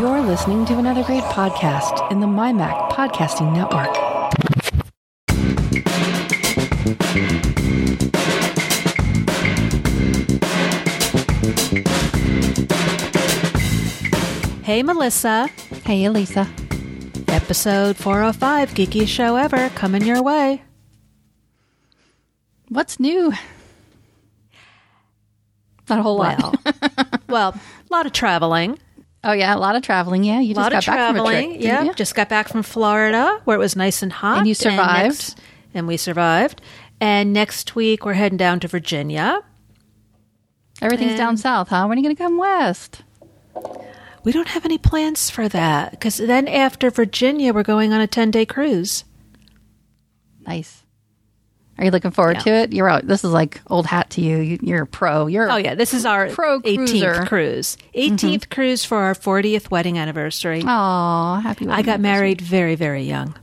You're listening to another great podcast in the MyMac Podcasting Network. Hey, Melissa. Hey, Elisa. Episode 405, Geekiest Show Ever, coming your way. What's new? Not a whole lot. Well, well, a lot of traveling. Oh yeah, a lot of traveling. Yeah, you A just got of back from a trip. yeah, you? just got back from Florida where it was nice and hot. And you survived. next- and we survived. And next week we're heading down to Virginia. Everything's down south, huh? When are you going to come west? We don't have any plans for that because then after Virginia we're going on a 10 day cruise. Nice. Are you looking forward Yeah. to it? You're out. This is like old hat to you. you you're a pro. You're Oh yeah, this is our Pro 18th cruiser. Mm-hmm. cruise. 18th cruise for our 40th wedding anniversary. Aw, happy. I got married very, very young.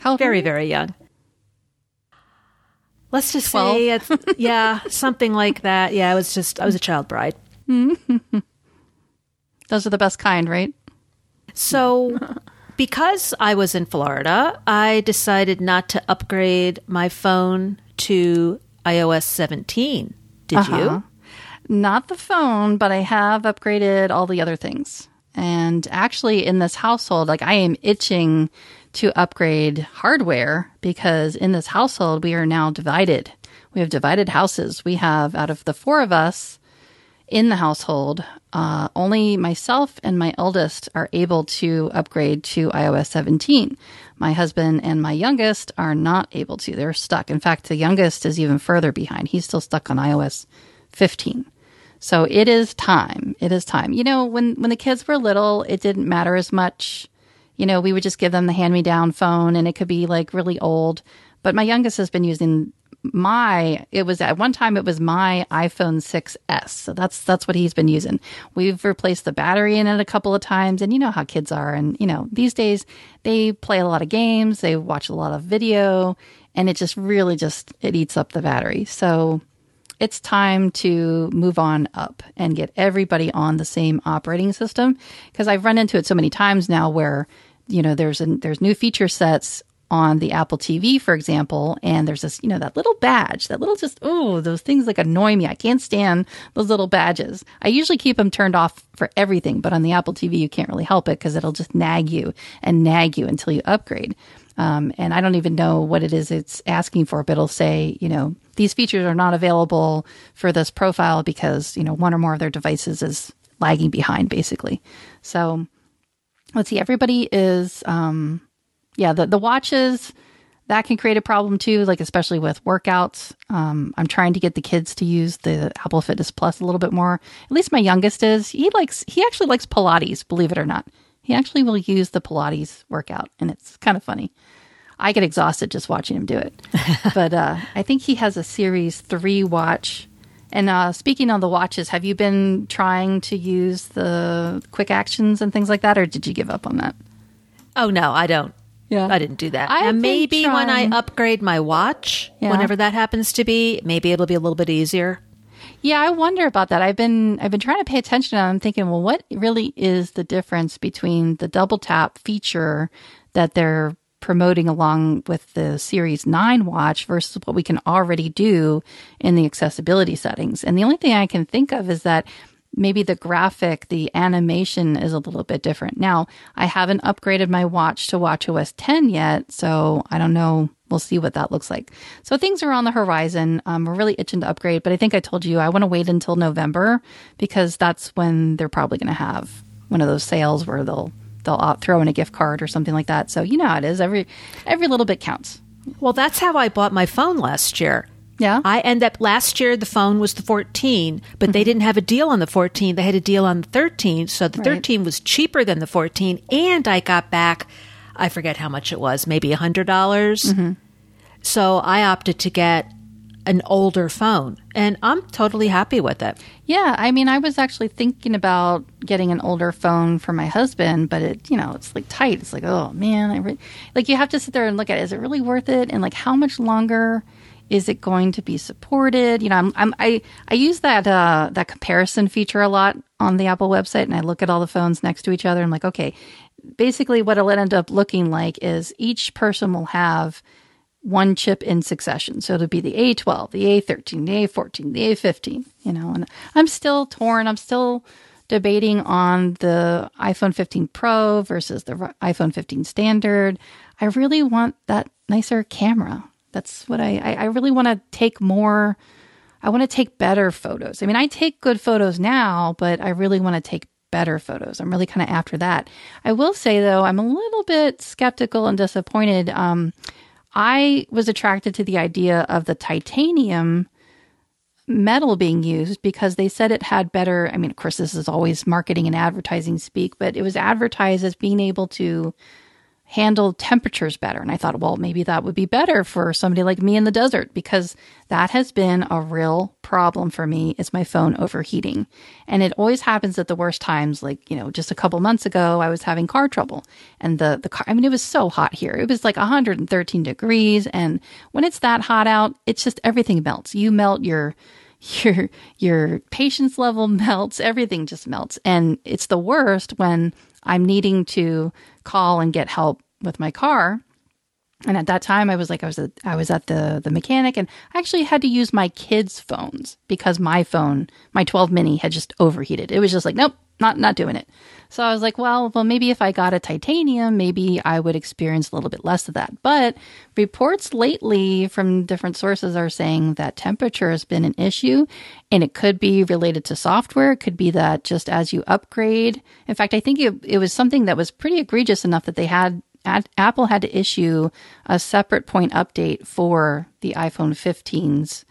How Very, you? very young. Let's just 12? say, it's, yeah, something like that. Yeah, I was just, I was a child bride. Those are the best kind, right? So, because I was in Florida, I decided not to upgrade my phone to iOS 17. Did Uh-huh. you? Not the phone, but I have upgraded all the other things. And actually, in this household, like I am itching to upgrade hardware because in this household, we are now divided. We have divided houses. We have, out of the four of us in the household, uh, only myself and my eldest are able to upgrade to iOS 17. My husband and my youngest are not able to. They're stuck. In fact, the youngest is even further behind. He's still stuck on iOS 15. So it is time. It is time. You know, when when the kids were little, it didn't matter as much. You know, we would just give them the hand me down phone and it could be like really old. But my youngest has been using my it was at one time it was my iPhone 6s. So that's that's what he's been using. We've replaced the battery in it a couple of times and you know how kids are and you know, these days they play a lot of games, they watch a lot of video and it just really just it eats up the battery. So it's time to move on up and get everybody on the same operating system because I've run into it so many times now where you know there's a, there's new feature sets on the Apple TV for example and there's this you know that little badge that little just oh those things like annoy me. I can't stand those little badges. I usually keep them turned off for everything but on the Apple TV you can't really help it because it'll just nag you and nag you until you upgrade. Um, and I don't even know what it is it's asking for, but it'll say, you know, these features are not available for this profile because, you know, one or more of their devices is lagging behind, basically. So let's see, everybody is, um, yeah, the, the watches, that can create a problem too, like especially with workouts. Um, I'm trying to get the kids to use the Apple Fitness Plus a little bit more. At least my youngest is. He likes, he actually likes Pilates, believe it or not. He actually will use the Pilates workout, and it's kind of funny. I get exhausted just watching him do it. but uh, I think he has a Series 3 watch. And uh, speaking on the watches, have you been trying to use the quick actions and things like that, or did you give up on that? Oh, no, I don't. Yeah. I didn't do that. I have and been maybe when I trying- upgrade my watch, Yeah. whenever that happens to be, maybe it'll be a little bit easier. Yeah, I wonder about that. I've been I've been trying to pay attention and I'm thinking, well, what really is the difference between the double tap feature that they're promoting along with the Series 9 watch versus what we can already do in the accessibility settings? And the only thing I can think of is that maybe the graphic, the animation is a little bit different. Now, I haven't upgraded my watch to WatchOS 10 yet, so I don't know. We'll see what that looks like. So things are on the horizon. Um, we're really itching to upgrade, but I think I told you I want to wait until November because that's when they're probably going to have one of those sales where they'll they'll throw in a gift card or something like that. So you know how it is. Every every little bit counts. Well, that's how I bought my phone last year. Yeah. I end up last year the phone was the 14, but Mm-hmm. they didn't have a deal on the 14. They had a deal on the 13, so the Right. 13 was cheaper than the 14 and I got back I forget how much it was, maybe a 100. dollars Mm-hmm. So I opted to get an older phone and I'm totally happy with it. Yeah, I mean, I was actually thinking about getting an older phone for my husband, but it, you know, it's like tight. It's like, oh man, I re-. like you have to sit there and look at, it. is it really worth it? And like, how much longer is it going to be supported? You know, I'm, I'm I I use that uh, that comparison feature a lot on the Apple website, and I look at all the phones next to each other. I'm like, okay, basically, what it'll end up looking like is each person will have one chip in succession. So it'll be the A12, the A13, the A14, the A15. You know, and I'm still torn. I'm still debating on the iPhone 15 Pro versus the iPhone 15 standard. I really want that nicer camera. That's what I, I, I really want to take more. I want to take better photos. I mean, I take good photos now, but I really want to take better photos. I'm really kind of after that. I will say though, I'm a little bit skeptical and disappointed. Um, I was attracted to the idea of the titanium metal being used because they said it had better. I mean, of course, this is always marketing and advertising speak, but it was advertised as being able to handle temperatures better. And I thought, well, maybe that would be better for somebody like me in the desert because that has been a real problem for me is my phone overheating. And it always happens at the worst times. Like, you know, just a couple months ago, I was having car trouble and the, the car, I mean, it was so hot here. It was like 113 degrees. And when it's that hot out, it's just everything melts. You melt your, your your patience level melts everything just melts and it's the worst when i'm needing to call and get help with my car. And at that time, I was like, I was at, I was at the the mechanic, and I actually had to use my kids' phones because my phone, my 12 mini, had just overheated. It was just like, nope, not not doing it. So I was like, well, well, maybe if I got a titanium, maybe I would experience a little bit less of that. But reports lately from different sources are saying that temperature has been an issue, and it could be related to software. It could be that just as you upgrade. In fact, I think it, it was something that was pretty egregious enough that they had Apple had to issue a separate point update for the iPhone 15s uh,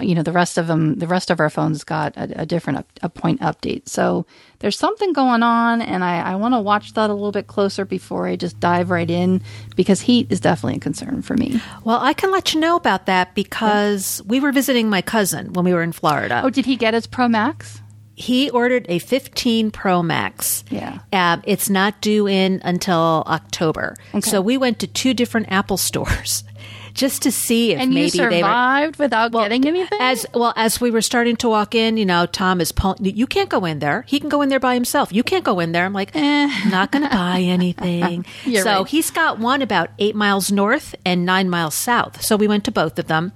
you know the rest of them the rest of our phones got a, a different up, a point update so there's something going on and i, I want to watch that a little bit closer before i just dive right in because heat is definitely a concern for me well i can let you know about that because yeah. we were visiting my cousin when we were in florida oh did he get his pro max he ordered a 15 Pro Max. Yeah. Uh, it's not due in until October. Okay. So we went to two different Apple stores just to see if and maybe you survived they were, without well, getting anything. As well as we were starting to walk in, you know, Tom is pulling. You can't go in there. He can go in there by himself. You can't go in there. I'm like, eh. not going to buy anything. so right. he's got one about eight miles north and nine miles south. So we went to both of them.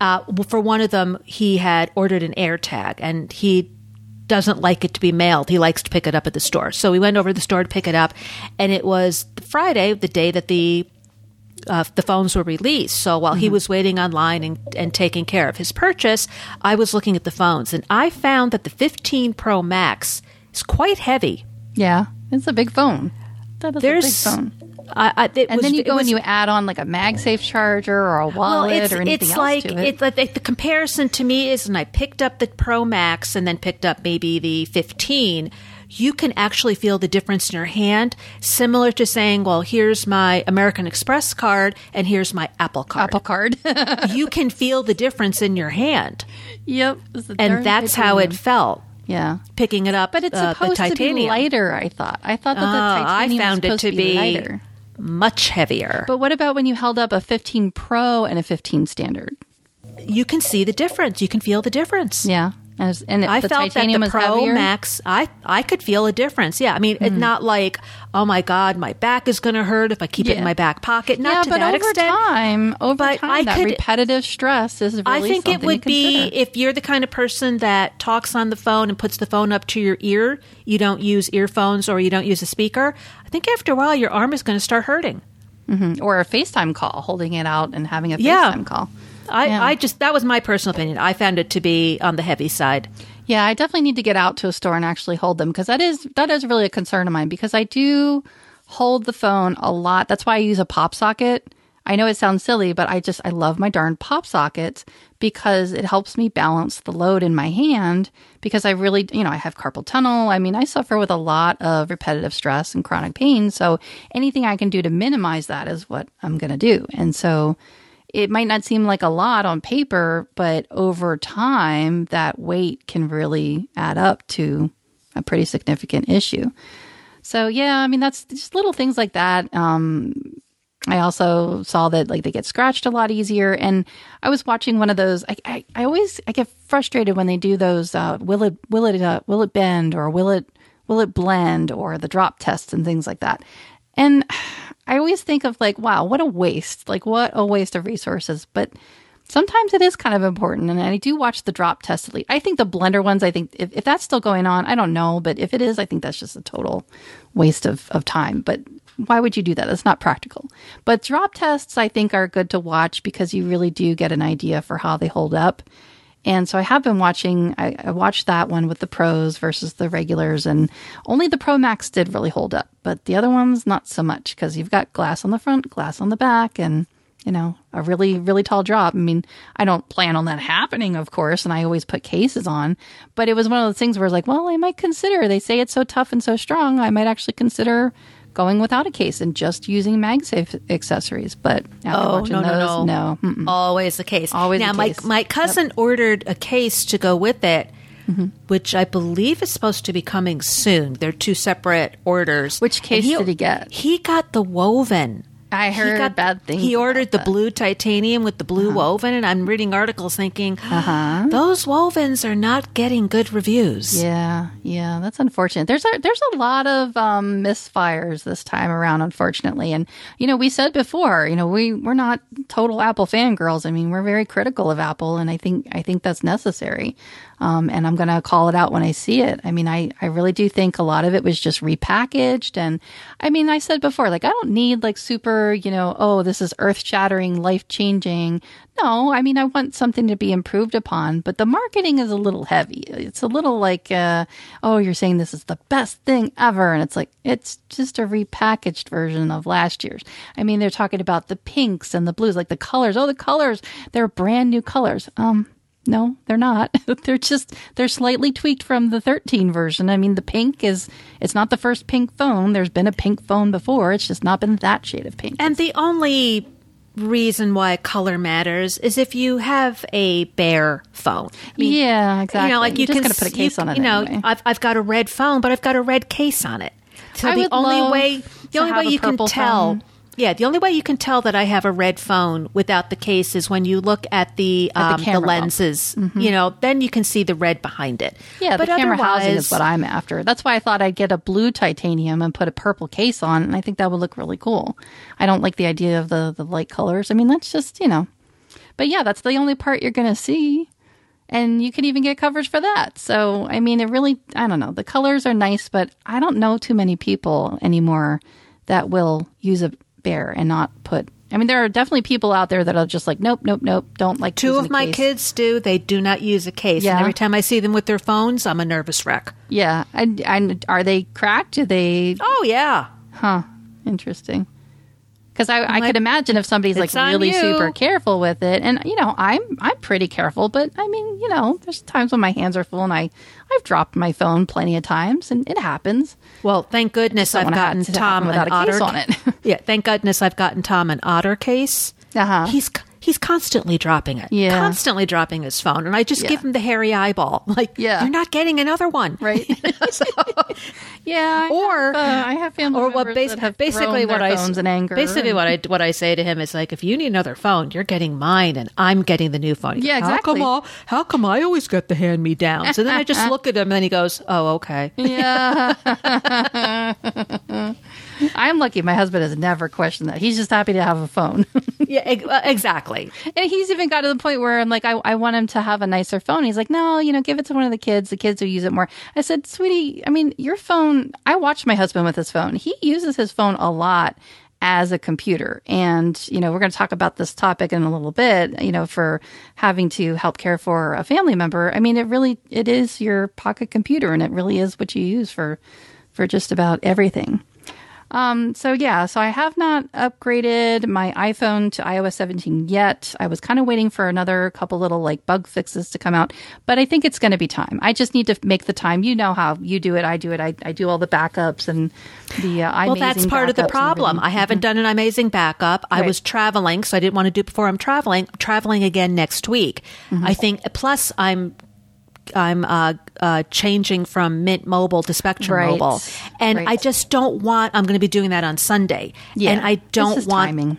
Uh, for one of them, he had ordered an AirTag, and he doesn't like it to be mailed. He likes to pick it up at the store. So we went over to the store to pick it up, and it was Friday, the day that the uh, the phones were released. So while mm-hmm. he was waiting online and, and taking care of his purchase, I was looking at the phones and I found that the 15 Pro Max is quite heavy. Yeah, it's a big phone. That is There's, a big phone. I, I, and was, then you go was, and you add on like a MagSafe charger or a wallet well, or anything it's else like, to it. It's like the comparison to me is, when I picked up the Pro Max and then picked up maybe the 15 you can actually feel the difference in your hand, similar to saying, well, here's my American Express card and here's my Apple card. Apple card. you can feel the difference in your hand. Yep. And that's how it felt. Yeah, picking it up. But it's uh, supposed to be lighter. I thought. I thought that the oh, titanium I found it to be, be lighter. much heavier. But what about when you held up a 15 Pro and a 15 standard? You can see the difference. You can feel the difference. Yeah. As, and I the felt that the Pro heavier? Max, I I could feel a difference. Yeah, I mean, mm-hmm. it's not like oh my god, my back is going to hurt if I keep yeah. it in my back pocket. Not yeah, to but that over extent. time, over but time, I that could, repetitive stress is really. I think it would be if you're the kind of person that talks on the phone and puts the phone up to your ear. You don't use earphones or you don't use a speaker. I think after a while, your arm is going to start hurting. Mm-hmm. Or a FaceTime call, holding it out and having a FaceTime yeah. call. I, yeah. I just that was my personal opinion. I found it to be on the heavy side. Yeah, I definitely need to get out to a store and actually hold them because that is that is really a concern of mine because I do hold the phone a lot. That's why I use a pop socket. I know it sounds silly, but I just I love my darn pop sockets because it helps me balance the load in my hand because I really, you know, I have carpal tunnel. I mean, I suffer with a lot of repetitive stress and chronic pain, so anything I can do to minimize that is what I'm going to do. And so it might not seem like a lot on paper, but over time, that weight can really add up to a pretty significant issue. So, yeah, I mean, that's just little things like that. Um, I also saw that like they get scratched a lot easier. And I was watching one of those. I, I, I always I get frustrated when they do those. Uh, will it will it uh, will it bend or will it will it blend or the drop tests and things like that. And I always think of like, wow, what a waste! Like what a waste of resources. But sometimes it is kind of important. And I do watch the drop test. I think the blender ones, I think if, if that's still going on, I don't know. But if it is, I think that's just a total waste of, of time. But why would you do that? It's not practical. But drop tests, I think, are good to watch because you really do get an idea for how they hold up. And so I have been watching, I, I, watched that one with the pros versus the regulars, and only the Pro Max did really hold up, but the other ones, not so much because you've got glass on the front, glass on the back, and you know, a really, really tall drop. I mean, I don't plan on that happening, of course, and I always put cases on, but it was one of those things where it's like, well, I might consider, they say it's so tough and so strong, I might actually consider going without a case and just using MagSafe accessories. But oh, no, those, no, no, always the case. Always now, my my cousin yep. ordered a case to go with it. Mm-hmm. Which I believe is supposed to be coming soon. They're two separate orders. Which case he, did he get? He got the woven. I heard got, bad things. He ordered the blue titanium with the blue uh-huh. woven, and I'm reading articles thinking uh-huh. those wovens are not getting good reviews. Yeah, yeah, that's unfortunate. There's a there's a lot of um, misfires this time around, unfortunately. And you know, we said before, you know, we we're not total Apple fangirls. I mean, we're very critical of Apple, and I think I think that's necessary. Um, and I'm going to call it out when I see it. I mean, I, I really do think a lot of it was just repackaged. And I mean, I said before, like, I don't need like super, you know, oh, this is earth shattering, life changing. No, I mean, I want something to be improved upon, but the marketing is a little heavy. It's a little like, uh, oh, you're saying this is the best thing ever. And it's like, it's just a repackaged version of last year's. I mean, they're talking about the pinks and the blues, like the colors. Oh, the colors, they're brand new colors. Um, no, they're not. they're just they're slightly tweaked from the 13 version. I mean, the pink is it's not the first pink phone. There's been a pink phone before. It's just not been that shade of pink. And the only reason why color matters is if you have a bare phone. I mean, yeah, exactly. You know, like you can put a case you, on it. You know, anyway. I've I've got a red phone, but I've got a red case on it. So I the only way the only way you can tell phone. Yeah, the only way you can tell that I have a red phone without the case is when you look at the at the, um, the, lenses. Mm-hmm. You know, then you can see the red behind it. Yeah, but the camera housing is what I'm after. That's why I thought I'd get a blue titanium and put a purple case on, and I think that would look really cool. I don't like the idea of the the light colors. I mean, that's just you know, but yeah, that's the only part you're going to see. And you can even get coverage for that. So, I mean, it really, I don't know. The colors are nice, but I don't know too many people anymore that will use a bare and not put I mean, there are definitely people out there that are just like, nope, nope, nope, don't like. Two of my case. kids do. They do not use a case. Yeah. And every time I see them with their phones, I'm a nervous wreck. Yeah. And, and are they cracked? Do they? Oh yeah. Huh. Interesting. Because I, I could imagine if somebody's like really super careful with it, and you know, I'm I'm pretty careful, but I mean, you know, there's times when my hands are full, and I I've dropped my phone plenty of times, and it happens. Well, thank goodness I've gotten Tom without an a case otter on it. yeah, thank goodness I've gotten Tom an otter case. Uh-huh. He's he's constantly dropping it. Yeah. Constantly dropping his phone. And I just yeah. give him the hairy eyeball. Like, yeah. you're not getting another one. Right. so, yeah. I or have, uh, I have family or what bas- basically what I in anger. Basically and, what I what I say to him is like if you need another phone, you're getting mine and I'm getting the new phone. Yeah, exactly. How come, all, how come I always get the hand me down? So then I just look at him and then he goes, "Oh, okay." Yeah. I'm lucky my husband has never questioned that. He's just happy to have a phone. yeah, exactly. And he's even got to the point where I'm like, I, I want him to have a nicer phone. He's like, no, you know, give it to one of the kids. The kids will use it more. I said, sweetie, I mean, your phone, I watch my husband with his phone. He uses his phone a lot as a computer. And, you know, we're going to talk about this topic in a little bit, you know, for having to help care for a family member. I mean, it really, it is your pocket computer and it really is what you use for, for just about everything. Um, so yeah, so I have not upgraded my iPhone to iOS 17 yet. I was kind of waiting for another couple little like bug fixes to come out, but I think it's going to be time. I just need to make the time. You know how you do it. I do it. I, I do all the backups and the uh, well, that's part of the problem. I haven't mm-hmm. done an amazing backup. I was traveling, so I didn't want to do it before I'm traveling. I'm traveling again next week. Mm-hmm. I think. Plus, I'm I'm uh, uh, changing from Mint Mobile to Spectrum Right. Mobile, and Right. I just don't want. I'm going to be doing that on Sunday, Yeah. and I don't want timing.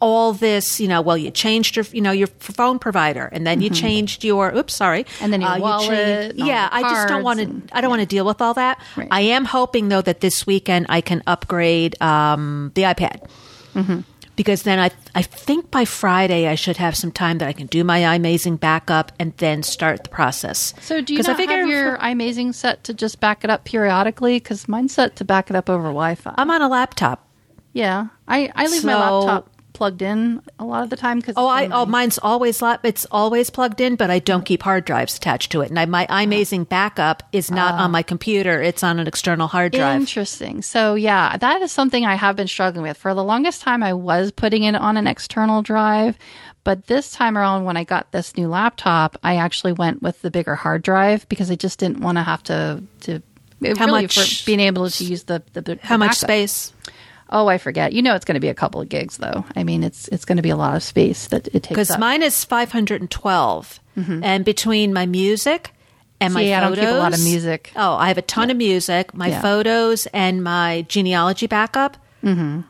all this. You know, well, you changed your, you know, your phone provider, and then you changed your. Oops, sorry, Mm-hmm. And then your Uh, you wallet all yeah, I just don't want to. I don't want to deal with all that. Right. I am hoping though that this weekend I can upgrade um, the iPad Mm-hmm. Because then I I think by Friday I should have some time that I can do my iMazing backup and then start the process. So do you I not figure have your iMazing set to just back it up periodically? Because mine's set to back it up over Wi-Fi. I'm on a laptop. yeah, I, I leave my laptop plugged in a lot of the time because Oh, I oh mine's always lap. It's always plugged in, but I don't keep hard drives attached to it. And I, my ah. iMazing backup is not on ah. my computer; it's on an external hard drive. Interesting. So yeah, that is something I have been struggling with for the longest time. I was putting it on an external drive, but this time around, when I got this new laptop, I actually went with the bigger hard drive because I just didn't want to have to to. How really much- for being able to use the the, the How much space? Oh, I forget. You know, it's going to be a couple of gigs though. I mean, it's it's going to be a lot of space that it takes. Because mine is 512, and between my music and my See, I don't photos, keep a lot of music. Oh, I have a ton of music, my Yeah. photos, and my genealogy backup. Mm-hmm.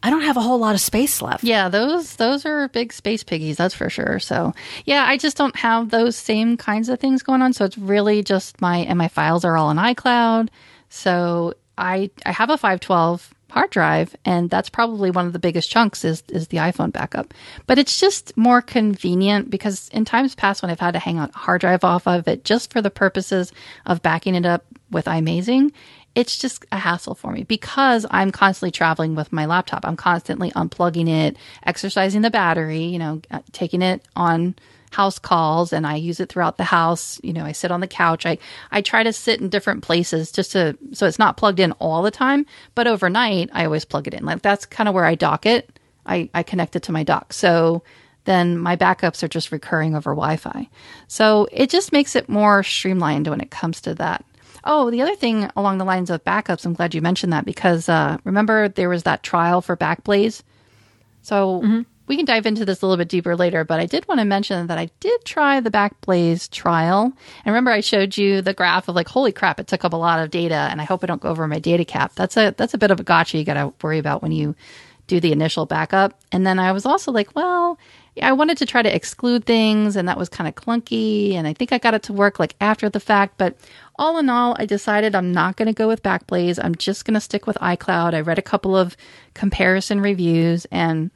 I don't have a whole lot of space left. Yeah, those those are big space piggies, that's for sure. So yeah, I just don't have those same kinds of things going on. So it's really just my and my files are all in iCloud. So I I have a 512 hard drive, and that's probably one of the biggest chunks is is the iPhone backup. But it's just more convenient because in times past when I've had to hang a hard drive off of it just for the purposes of backing it up with iMazing, it's just a hassle for me because I'm constantly traveling with my laptop. I'm constantly unplugging it, exercising the battery, you know, uh, taking it on house calls and I use it throughout the house. You know, I sit on the couch. I, I try to sit in different places just to, so it's not plugged in all the time, but overnight I always plug it in. Like that's kind of where I dock it. I, I connect it to my dock. So then my backups are just recurring over Wi Fi. So it just makes it more streamlined when it comes to that. Oh, the other thing along the lines of backups, I'm glad you mentioned that because uh, remember there was that trial for Backblaze. So we can dive into this a little bit deeper later, but I did want to mention that I did try the Backblaze trial. And remember, I showed you the graph of like, holy crap, it took up a lot of data, and I hope I don't go over my data cap. That's a that's a bit of a gotcha you got to worry about when you do the initial backup. And then I was also like, well, I wanted to try to exclude things, and that was kind of clunky. And I think I got it to work like after the fact. But all in all, I decided I'm not going to go with Backblaze. I'm just going to stick with iCloud. I read a couple of comparison reviews, and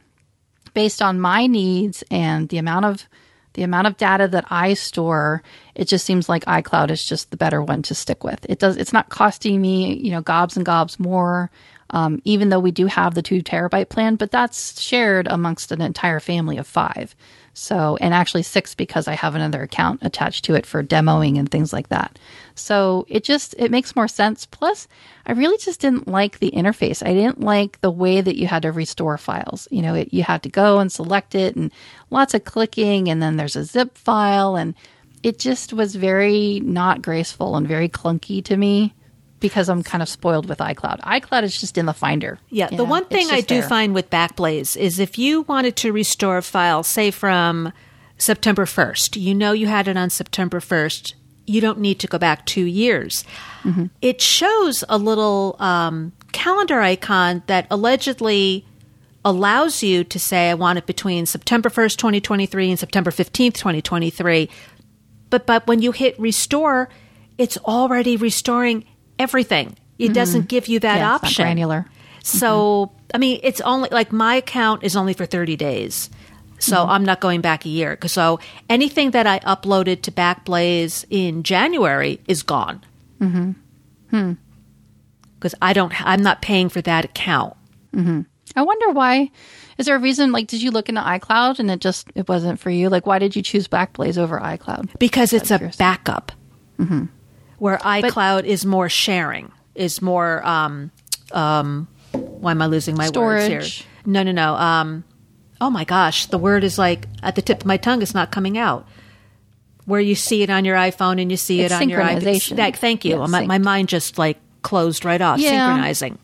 based on my needs and the amount of the amount of data that I store, it just seems like iCloud is just the better one to stick with. It does. It's not costing me, you know, gobs and gobs more. Um, even though we do have the two terabyte plan, but that's shared amongst an entire family of five. So, and actually six because I have another account attached to it for demoing and things like that. So it just, it makes more sense. Plus, I really just didn't like the interface. I didn't like the way that you had to restore files. You know, it, you had to go and select it and lots of clicking and then there's a zip file and it just was very not graceful and very clunky to me because I'm kind of spoiled with iCloud. iCloud is just in the Finder. Yeah, the know, one thing I do there. find with Backblaze is if you wanted to restore a file, say from September 1st, you know you had it on September 1st, you don't need to go back two years. Mm-hmm. It shows a little um, calendar icon that allegedly allows you to say, I want it between September 1st, 2023 and September 15th, 2023. But, but when you hit restore, it's already restoring everything. It doesn't give you that Mm-hmm. Yeah, it's not option. granular. So, I mean, it's only like my account is only for 30 days. So Mm-hmm. I'm not going back a year. So anything that I uploaded to Backblaze in January is gone. Mm-hmm. Because I don't, I'm not paying for that account. I wonder why. Is there a reason? Like, did you look into iCloud and it just it wasn't for you? Like, why did you choose Backblaze over iCloud? because it's a curious. backup where iCloud is more sharing, is more. Um, um, why am I losing my words here? No, no, no. Um, oh my gosh, the word is like at the tip of my tongue. It's not coming out. Where you see it on your iPhone and you see It's it on your iPad. That, thank you. Yeah, my, my mind just like closed right off. Yeah. Synchronizing.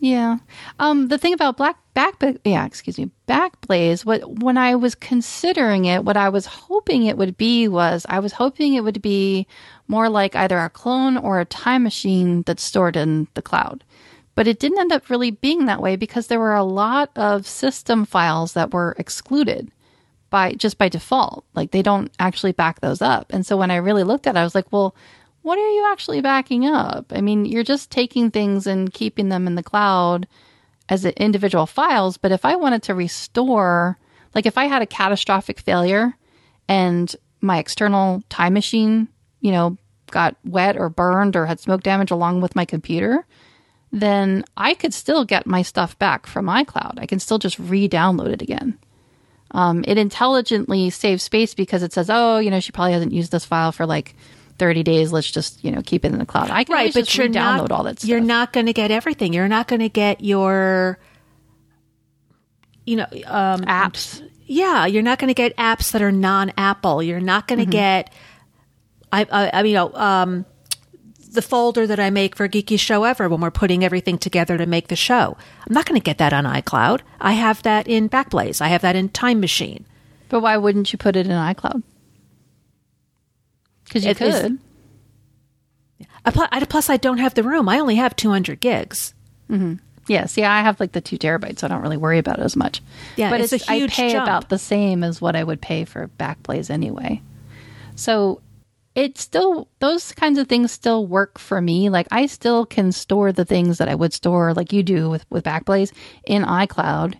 Yeah. Um, the thing about Black back yeah excuse me backblaze what when i was considering it what i was hoping it would be was i was hoping it would be more like either a clone or a time machine that's stored in the cloud but it didn't end up really being that way because there were a lot of system files that were excluded by just by default like they don't actually back those up and so when i really looked at it i was like well what are you actually backing up i mean you're just taking things and keeping them in the cloud as individual files. But if I wanted to restore, like if I had a catastrophic failure and my external time machine, you know, got wet or burned or had smoke damage along with my computer, then I could still get my stuff back from iCloud. I can still just re download it again. Um, it intelligently saves space because it says, oh, you know, she probably hasn't used this file for like 30 days. Let's just, you know, keep it in the cloud. I can right, but you're download all that stuff. You're not going to get everything. You're not going to get your, you know, um, apps. Yeah. You're not going to get apps that are non Apple. You're not going to mm-hmm. get, I, I, I mean, you know, um, the folder that I make for Geekiest Show Ever when we're putting everything together to make the show. I'm not going to get that on iCloud. I have that in Backblaze. I have that in Time Machine. But why wouldn't you put it in iCloud? Because you it could. Is, plus, I don't have the room. I only have 200 gigs. Mm-hmm. Yeah, see, I have like the two terabytes, so I don't really worry about it as much. Yeah, but it's, it's a huge I pay jump. about the same as what I would pay for Backblaze anyway. So it still those kinds of things still work for me. Like I still can store the things that I would store, like you do with with Backblaze, in iCloud,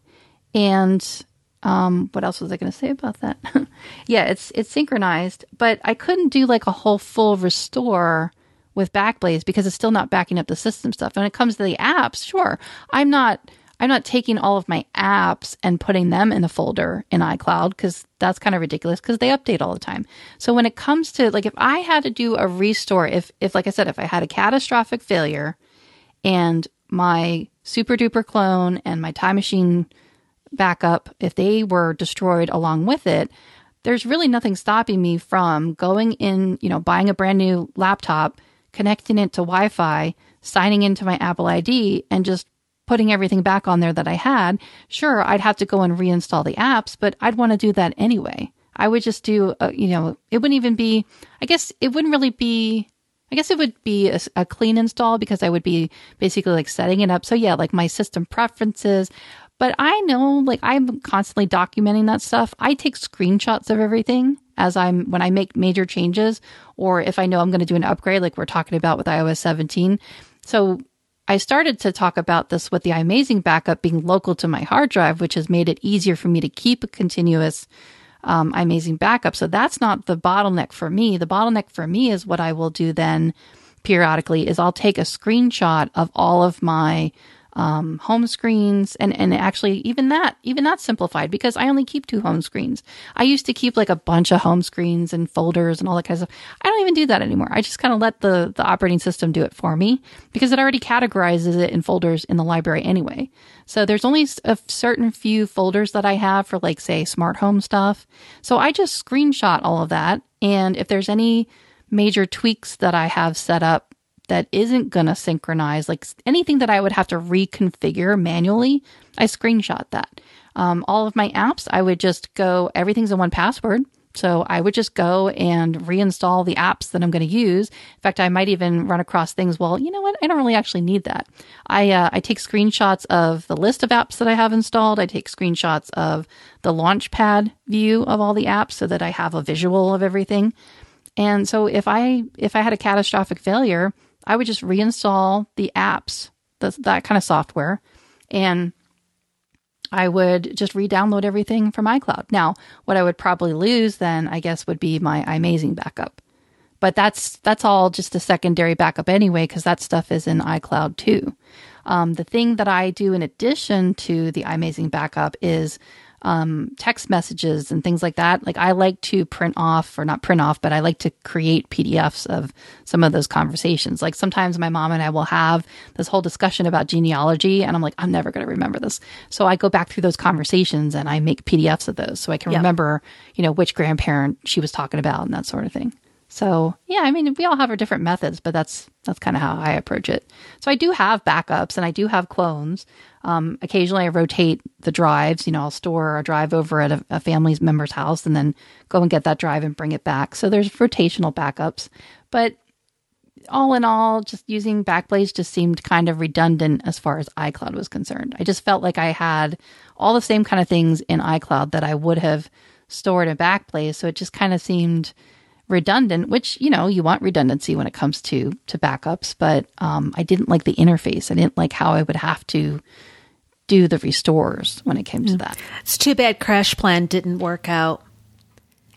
and um, what else was I going to say about that? yeah, it's it's synchronized, but I couldn't do like a whole full restore with Backblaze because it's still not backing up the system stuff. When it comes to the apps, sure, I'm not I'm not taking all of my apps and putting them in a folder in iCloud because that's kind of ridiculous because they update all the time. So when it comes to like if I had to do a restore, if if like I said, if I had a catastrophic failure and my super duper clone and my time machine backup, if they were destroyed along with it, there's really nothing stopping me from going in, you know, buying a brand new laptop, connecting it to Wi Fi, signing into my Apple ID, and just putting everything back on there that I had. Sure, I'd have to go and reinstall the apps, but I'd want to do that anyway. I would just do, a, you know, it wouldn't even be, I guess it wouldn't really be I guess it would be a, a, clean install because I would be basically like setting it up. So yeah, like my system preferences, but I know, like, I'm constantly documenting that stuff. I take screenshots of everything as I'm, when I make major changes, or if I know I'm going to do an upgrade, like we're talking about with iOS 17. So I started to talk about this with the iMazing backup being local to my hard drive, which has made it easier for me to keep a continuous um, backup. So that's not the bottleneck for me. The bottleneck for me is what I will do then periodically is I'll take a screenshot of all of my um, home screens and, and actually even that, even that's simplified because I only keep two home screens. I used to keep like a bunch of home screens and folders and all that kind of stuff. I don't even do that anymore. I just kind of let the, the operating system do it for me because it already categorizes it in folders in the library anyway. So there's only a certain few folders that I have for like say smart home stuff. So I just screenshot all of that. And if there's any major tweaks that I have set up that isn't going to synchronize, like anything that I would have to reconfigure manually, I screenshot that. Um, all of my apps, I would just go, everything's in 1Password. So I would just go and reinstall the apps that I'm going to use. In fact, I might even run across things. Well, you know what? I don't really actually need that. I uh, I take screenshots of the list of apps that I have installed. I take screenshots of the Launchpad view of all the apps so that I have a visual of everything. And so if I if I had a catastrophic failure, I would just reinstall the apps, the, that kind of software, and I would just re-download everything from iCloud. Now, what I would probably lose then, I guess, would be my iMazing backup. But that's that's all just a secondary backup anyway, because that stuff is in iCloud too. Um, the thing that I do in addition to the iMazing backup is um, text messages and things like that. Like I like to print off, or not print off, but I like to create PDFs of some of those conversations. Like sometimes my mom and I will have this whole discussion about genealogy, and I'm like, I'm never going to remember this. So I go back through those conversations and I make PDFs of those so I can remember, you know, which grandparent she was talking about and that sort of thing. So yeah, I mean, we all have our different methods, but that's that's kind of how I approach it. So I do have backups and I do have clones. Um, occasionally, I rotate the drives. You know, I'll store a drive over at a, a family's member's house and then go and get that drive and bring it back. So there's rotational backups, but all in all, just using Backblaze just seemed kind of redundant as far as iCloud was concerned. I just felt like I had all the same kind of things in iCloud that I would have stored in Backblaze. So it just kind of seemed redundant, which you know you want redundancy when it comes to to backups. But um, I didn't like the interface. I didn't like how I would have to do the restores when it came to that. It's too bad CrashPlan didn't work out.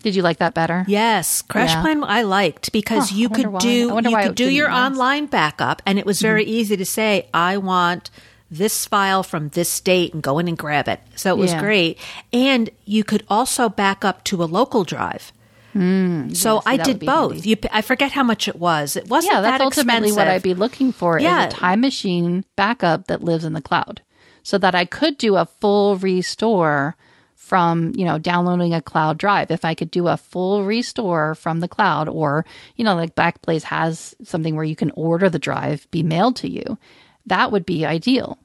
Did you like that better? Yes, Crash yeah. Plan I liked because you could why. do you could do your online backup, and it was very mm-hmm. easy to say I want this file from this date and go in and grab it. So it was yeah. great, and you could also back up to a local drive. Mm, so I did both. You, I forget how much it was. It wasn't yeah, that's that ultimately expensive. what I'd be looking for yeah. is a time machine backup that lives in the cloud, so that I could do a full restore from you know downloading a cloud drive. If I could do a full restore from the cloud, or you know like Backblaze has something where you can order the drive be mailed to you, that would be ideal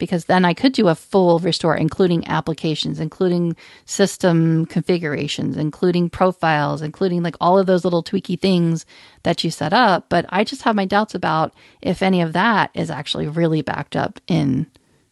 because then I could do a full restore, including applications, including system configurations, including profiles, including like all of those little tweaky things that you set up. But I just have my doubts about if any of that is actually really backed up in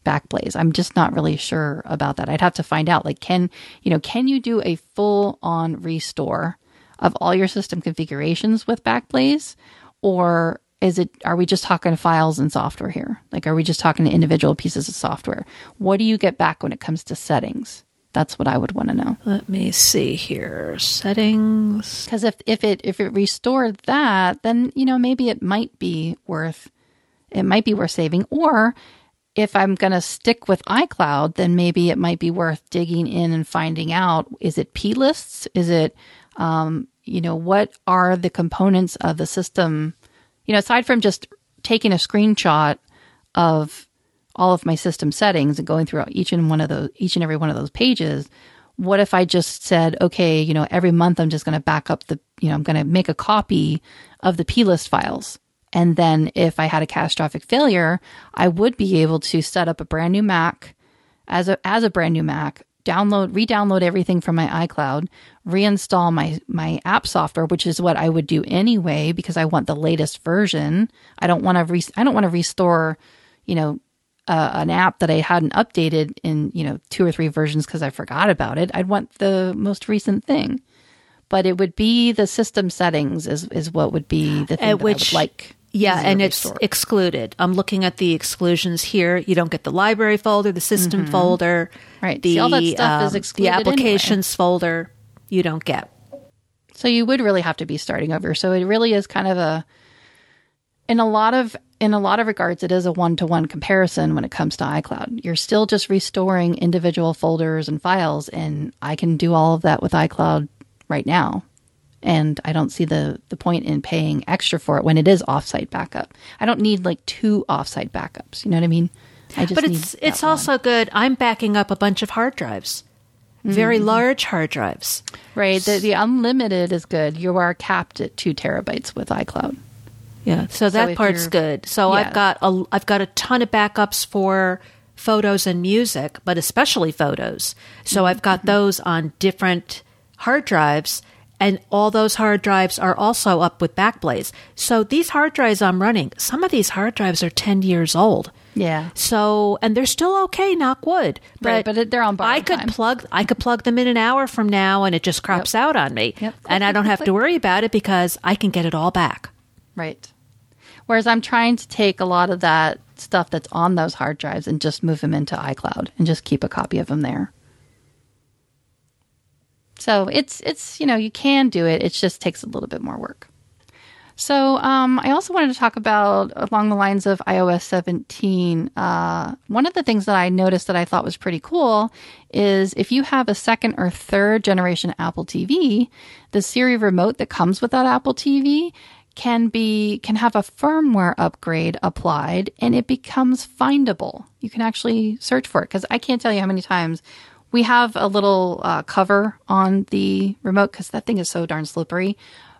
Backblaze. I'm just not really sure about that. I'd have to find out. Like, can you know, can you do a full on restore of all your system configurations with Backblaze, or is it are we just talking files and software here? Like are we just talking to individual pieces of software? What do you get back when it comes to settings? That's what i would want to know. Let me see here. Settings. Because if, if it if it restored that then you know maybe it might be worth it might be worth saving. Or if i'm going to stick with icloud then maybe it might be worth digging in and finding out is it p lists? Is it um, you know what are the components of the system you know, aside from just taking a screenshot of all of my system settings and going through each and one of those, each and every one of those pages, what if I just said, okay, you know, every month I'm just going to back up the, you know, I'm going to make a copy of the plist files. And then if I had a catastrophic failure, I would be able to set up a brand new Mac as a, as a brand new Mac, download, re-download everything from my iCloud, reinstall my my app software, which is what I would do anyway because I want the latest version. I don't want to re- I don't want to restore, you know, uh, an app that I hadn't updated in you know two or three versions because I forgot about it. I'd want the most recent thing, but it would be the system settings is is what would be the thing At which, like. Yeah, and it's excluded. I'm looking at the exclusions here. You don't get the library folder, the system mm-hmm. folder, right? The, See, all that stuff um, is excluded. The applications anyway. folder you don't get. So you would really have to be starting over. So it really is kind of a, in a lot of in a lot of regards, it is a one to one comparison when it comes to iCloud. You're still just restoring individual folders and files, and I can do all of that with iCloud right now and I don't see the the point in paying extra for it when it is offsite backup. I don't need like two offsite backups. You know what I mean? I just but it's it's one. also good. I'm backing up a bunch of hard drives, mm-hmm. very large hard drives. Right. The, the unlimited is good. You are capped at two terabytes with iCloud. Yeah. So that so part's good. So yeah. I've got a I've got a ton of backups for photos and music, but especially photos. So mm-hmm. I've got those on different hard drives and all those hard drives are also up with Backblaze. So these hard drives I'm running, some of these hard drives are 10 years old. Yeah. So, and they're still okay, knock wood. But, right, but they're on I could time. plug, I could plug them in an hour from now and it just crops yep. out on me. Yep. And I don't have to worry about it because I can get it all back. Right. Whereas I'm trying to take a lot of that stuff that's on those hard drives and just move them into iCloud and just keep a copy of them there. So it's it's you know you can do it. It just takes a little bit more work. So um, I also wanted to talk about along the lines of iOS 17. Uh, one of the things that I noticed that I thought was pretty cool is if you have a second or third generation Apple TV, the Siri remote that comes with that Apple TV can be can have a firmware upgrade applied and it becomes findable. You can actually search for it because I can't tell you how many times we have a little uh, cover on the remote because that thing is so darn slippery.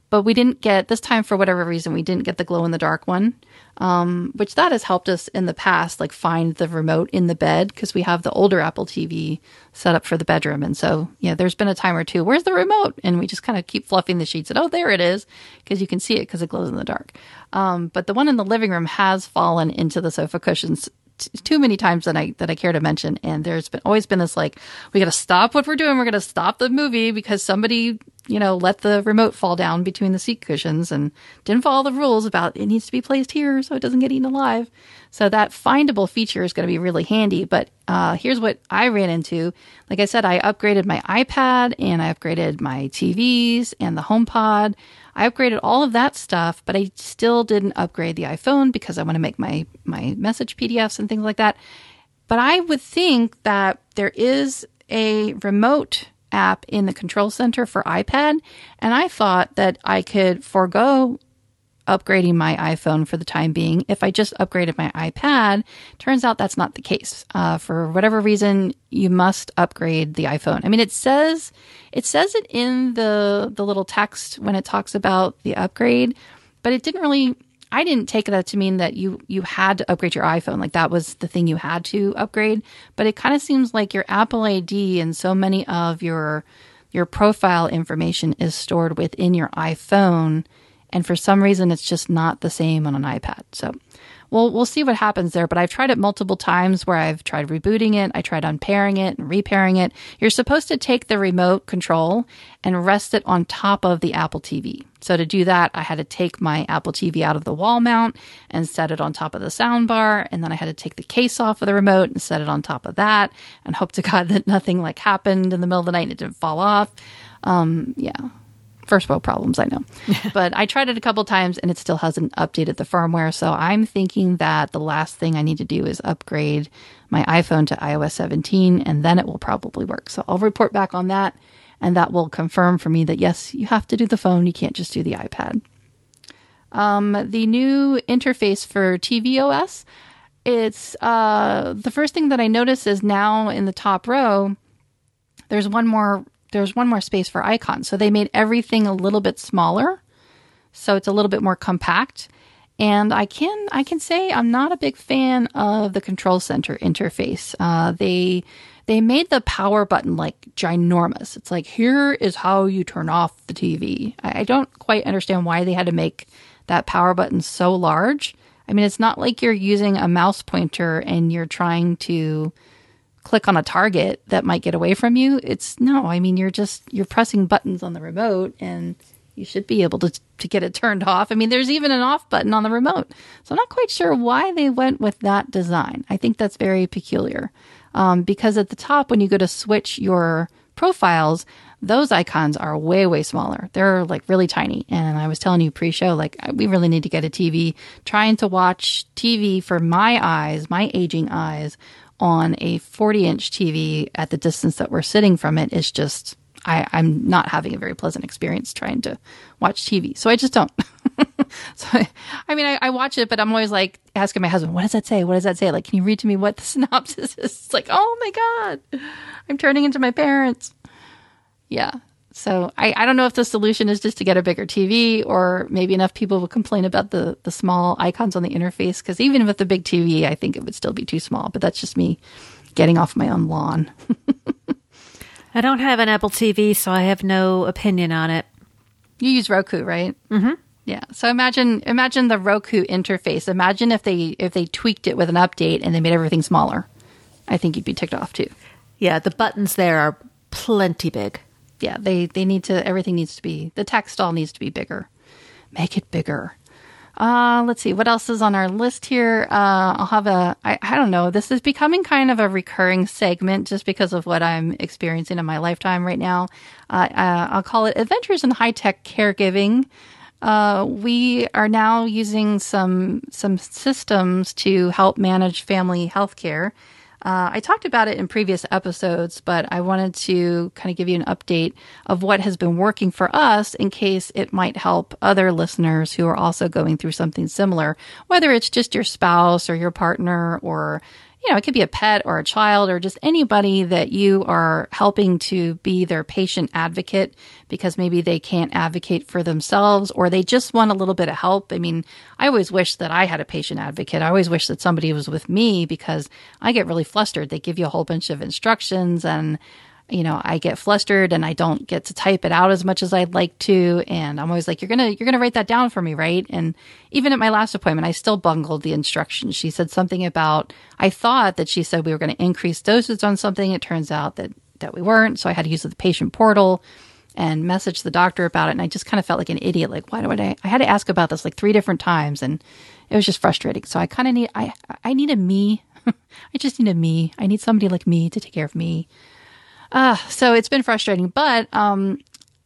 but we didn't get this time for whatever reason we didn't get the glow in the dark one um, which that has helped us in the past like find the remote in the bed because we have the older apple tv set up for the bedroom. And so yeah there's been a time or two where's the remote? And we just kind of keep fluffing the sheets. And oh there it is because you can see it because it glows in the dark. Um, but the one in the living room has fallen into the sofa cushions too many times that I that I care to mention. And there's been always been this like, we got to stop what we're doing. We're going to stop the movie because somebody, you know, let the remote fall down between the seat cushions and didn't follow the rules about it needs to be placed here so it doesn't get eaten alive. So that findable feature is going to be really handy. But uh, here's what I ran into. Like I said, I upgraded my iPad and I upgraded my TVs and the HomePod. I upgraded all of that stuff, but I still didn't upgrade the iPhone because I want to make my my message PDFs and things like that. But I would think that there is a remote app in the control center for iPad, and I thought that I could forego upgrading my iPhone for the time being. If I just upgraded my iPad, turns out that's not the case. Uh, for whatever reason, you must upgrade the iPhone. I mean, it says it says it in the the little text when it talks about the upgrade, but it didn't really. I didn't take that to mean that you you had to upgrade your iPhone, like that was the thing you had to upgrade. But it kind of seems like your Apple ID and so many of your your profile information is stored within your iPhone and for some reason it's just not the same on an iPad. So we'll we'll see what happens there. But I've tried it multiple times where I've tried rebooting it, I tried unpairing it and repairing it. You're supposed to take the remote control and rest it on top of the Apple TV. So to do that, I had to take my Apple TV out of the wall mount and set it on top of the soundbar, and then I had to take the case off of the remote and set it on top of that, and hope to God that nothing like happened in the middle of the night and it didn't fall off. Um, yeah, first world problems, I know. but I tried it a couple times and it still hasn't updated the firmware. So I'm thinking that the last thing I need to do is upgrade my iPhone to iOS 17 and then it will probably work. So I'll report back on that and that will confirm for me that yes, you have to do the phone. You can't just do the iPad. Um, the new interface for tvOS, it's uh, the first thing that I notice is now in the top row, there's one more there's one more space for icons. So they made everything a little bit smaller. So it's a little bit more compact. And I can I can say I'm not a big fan of the control center interface. Uh, they they made the power button like ginormous. It's like here is how you turn off the TV. I, I don't quite understand why they had to make that power button so large. I mean, it's not like you're using a mouse pointer and you're trying to click on a target that might get away from you. It's no, I mean, you're just, you're pressing buttons on the remote and you should be able to, to get it turned off. I mean, there's even an off button on the remote. So I'm not quite sure why they went with that design. I think that's very peculiar. Um, because at the top, when you go to switch your profiles, those icons are way, way smaller. They're like really tiny. And I was telling you pre show, like, we really need to get a TV. Trying to watch TV for my eyes, my aging eyes, on a 40 inch TV at the distance that we're sitting from it is just, I, I'm not having a very pleasant experience trying to watch TV. So I just don't. so, I, I mean, I, I, watch it, but I'm always like asking my husband, what does that say? What does that say? Like, can you read to me what the synopsis is? It's like, oh my God, I'm turning into my parents. Yeah. So I, I don't know if the solution is just to get a bigger TV or maybe enough people will complain about the, the small icons on the interface. Because even with the big TV, I think it would still be too small. But that's just me getting off my own lawn. I don't have an Apple TV, so I have no opinion on it. You use Roku, right? Mm-hmm. Yeah. So imagine imagine the Roku interface. Imagine if they if they tweaked it with an update and they made everything smaller. I think you'd be ticked off too. Yeah, the buttons there are plenty big yeah, they they need to everything needs to be the text all needs to be bigger. Make it bigger. Uh, let's see what else is on our list here. Uh, I'll have a I, I don't know. This is becoming kind of a recurring segment just because of what I'm experiencing in my lifetime right now. Uh, uh I'll call it Adventures in High Tech Caregiving. Uh, we are now using some some systems to help manage family health care. Uh, I talked about it in previous episodes, but I wanted to kind of give you an update of what has been working for us in case it might help other listeners who are also going through something similar, whether it's just your spouse or your partner or you know, it could be a pet or a child or just anybody that you are helping to be their patient advocate because maybe they can't advocate for themselves or they just want a little bit of help. I mean, I always wish that I had a patient advocate. I always wish that somebody was with me because I get really flustered. They give you a whole bunch of instructions and you know, I get flustered and I don't get to type it out as much as I'd like to. And I'm always like, you're going to, you're going to write that down for me, right? And even at my last appointment, I still bungled the instructions. She said something about, I thought that she said we were going to increase doses on something. It turns out that, that we weren't. So I had to use the patient portal and message the doctor about it. And I just kind of felt like an idiot. Like, why do I, I had to ask about this like three different times and it was just frustrating. So I kind of need, I, I need a me. I just need a me. I need somebody like me to take care of me. Uh, so it's been frustrating, but um,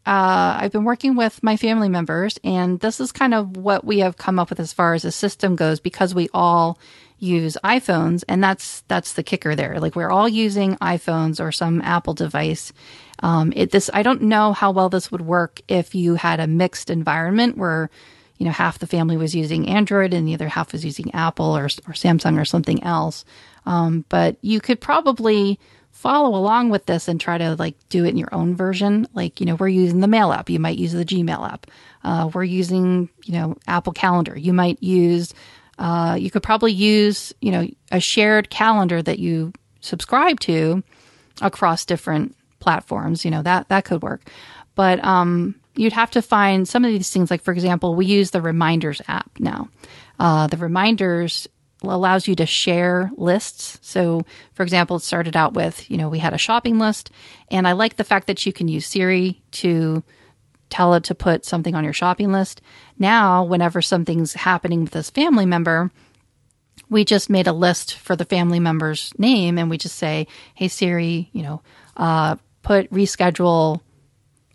uh, I've been working with my family members, and this is kind of what we have come up with as far as a system goes because we all use iPhones, and that's that's the kicker there. Like we're all using iPhones or some Apple device. Um, it this I don't know how well this would work if you had a mixed environment where you know half the family was using Android and the other half was using Apple or or Samsung or something else. Um, but you could probably follow along with this and try to like do it in your own version. Like, you know, we're using the mail app. You might use the Gmail app. Uh, we're using, you know, Apple Calendar. You might use, uh, you could probably use, you know, a shared calendar that you subscribe to across different platforms. You know, that, that could work. But, um, you'd have to find some of these things. Like, for example, we use the reminders app now. Uh, the reminders allows you to share lists. So, for example, it started out with, you know, we had a shopping list, and I like the fact that you can use Siri to tell it to put something on your shopping list. Now, whenever something's happening with this family member, we just made a list for the family member's name and we just say, hey, Siri, you know, uh, put reschedule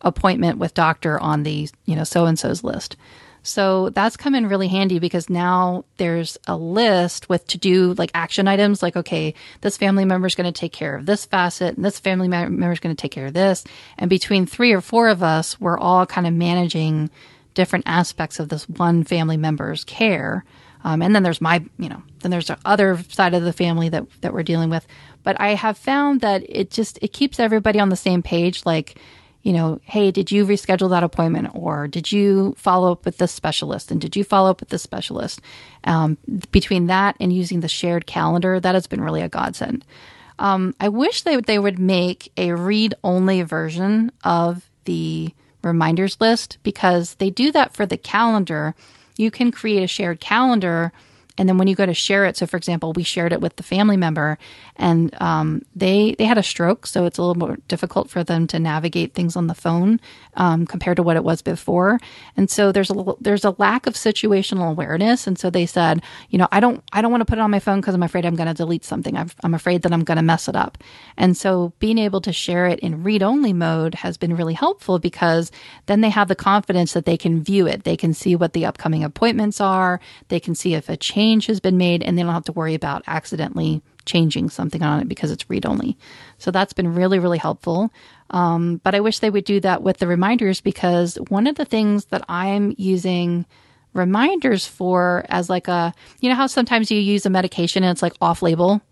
appointment with doctor on the, you know, so and so's list. So that's come in really handy because now there's a list with to do like action items like, okay, this family member is going to take care of this facet and this family member is going to take care of this. And between three or four of us, we're all kind of managing different aspects of this one family member's care. Um, and then there's my, you know, then there's the other side of the family that, that we're dealing with. But I have found that it just, it keeps everybody on the same page. Like, you know, hey, did you reschedule that appointment or did you follow up with this specialist and did you follow up with this specialist? Um, between that and using the shared calendar, that has been really a godsend. Um, I wish they, they would make a read only version of the reminders list because they do that for the calendar. You can create a shared calendar and then when you go to share it, so for example, we shared it with the family member, and um, they they had a stroke, so it's a little more difficult for them to navigate things on the phone um, compared to what it was before. And so there's a there's a lack of situational awareness, and so they said, you know, I don't I don't want to put it on my phone because I'm afraid I'm going to delete something. i I'm afraid that I'm going to mess it up. And so being able to share it in read only mode has been really helpful because then they have the confidence that they can view it. They can see what the upcoming appointments are. They can see if a change has been made and they don't have to worry about accidentally changing something on it because it's read only. So that's been really, really helpful. Um, but I wish they would do that with the reminders because one of the things that I'm using reminders for as like a, you know, how sometimes you use a medication and it's like off label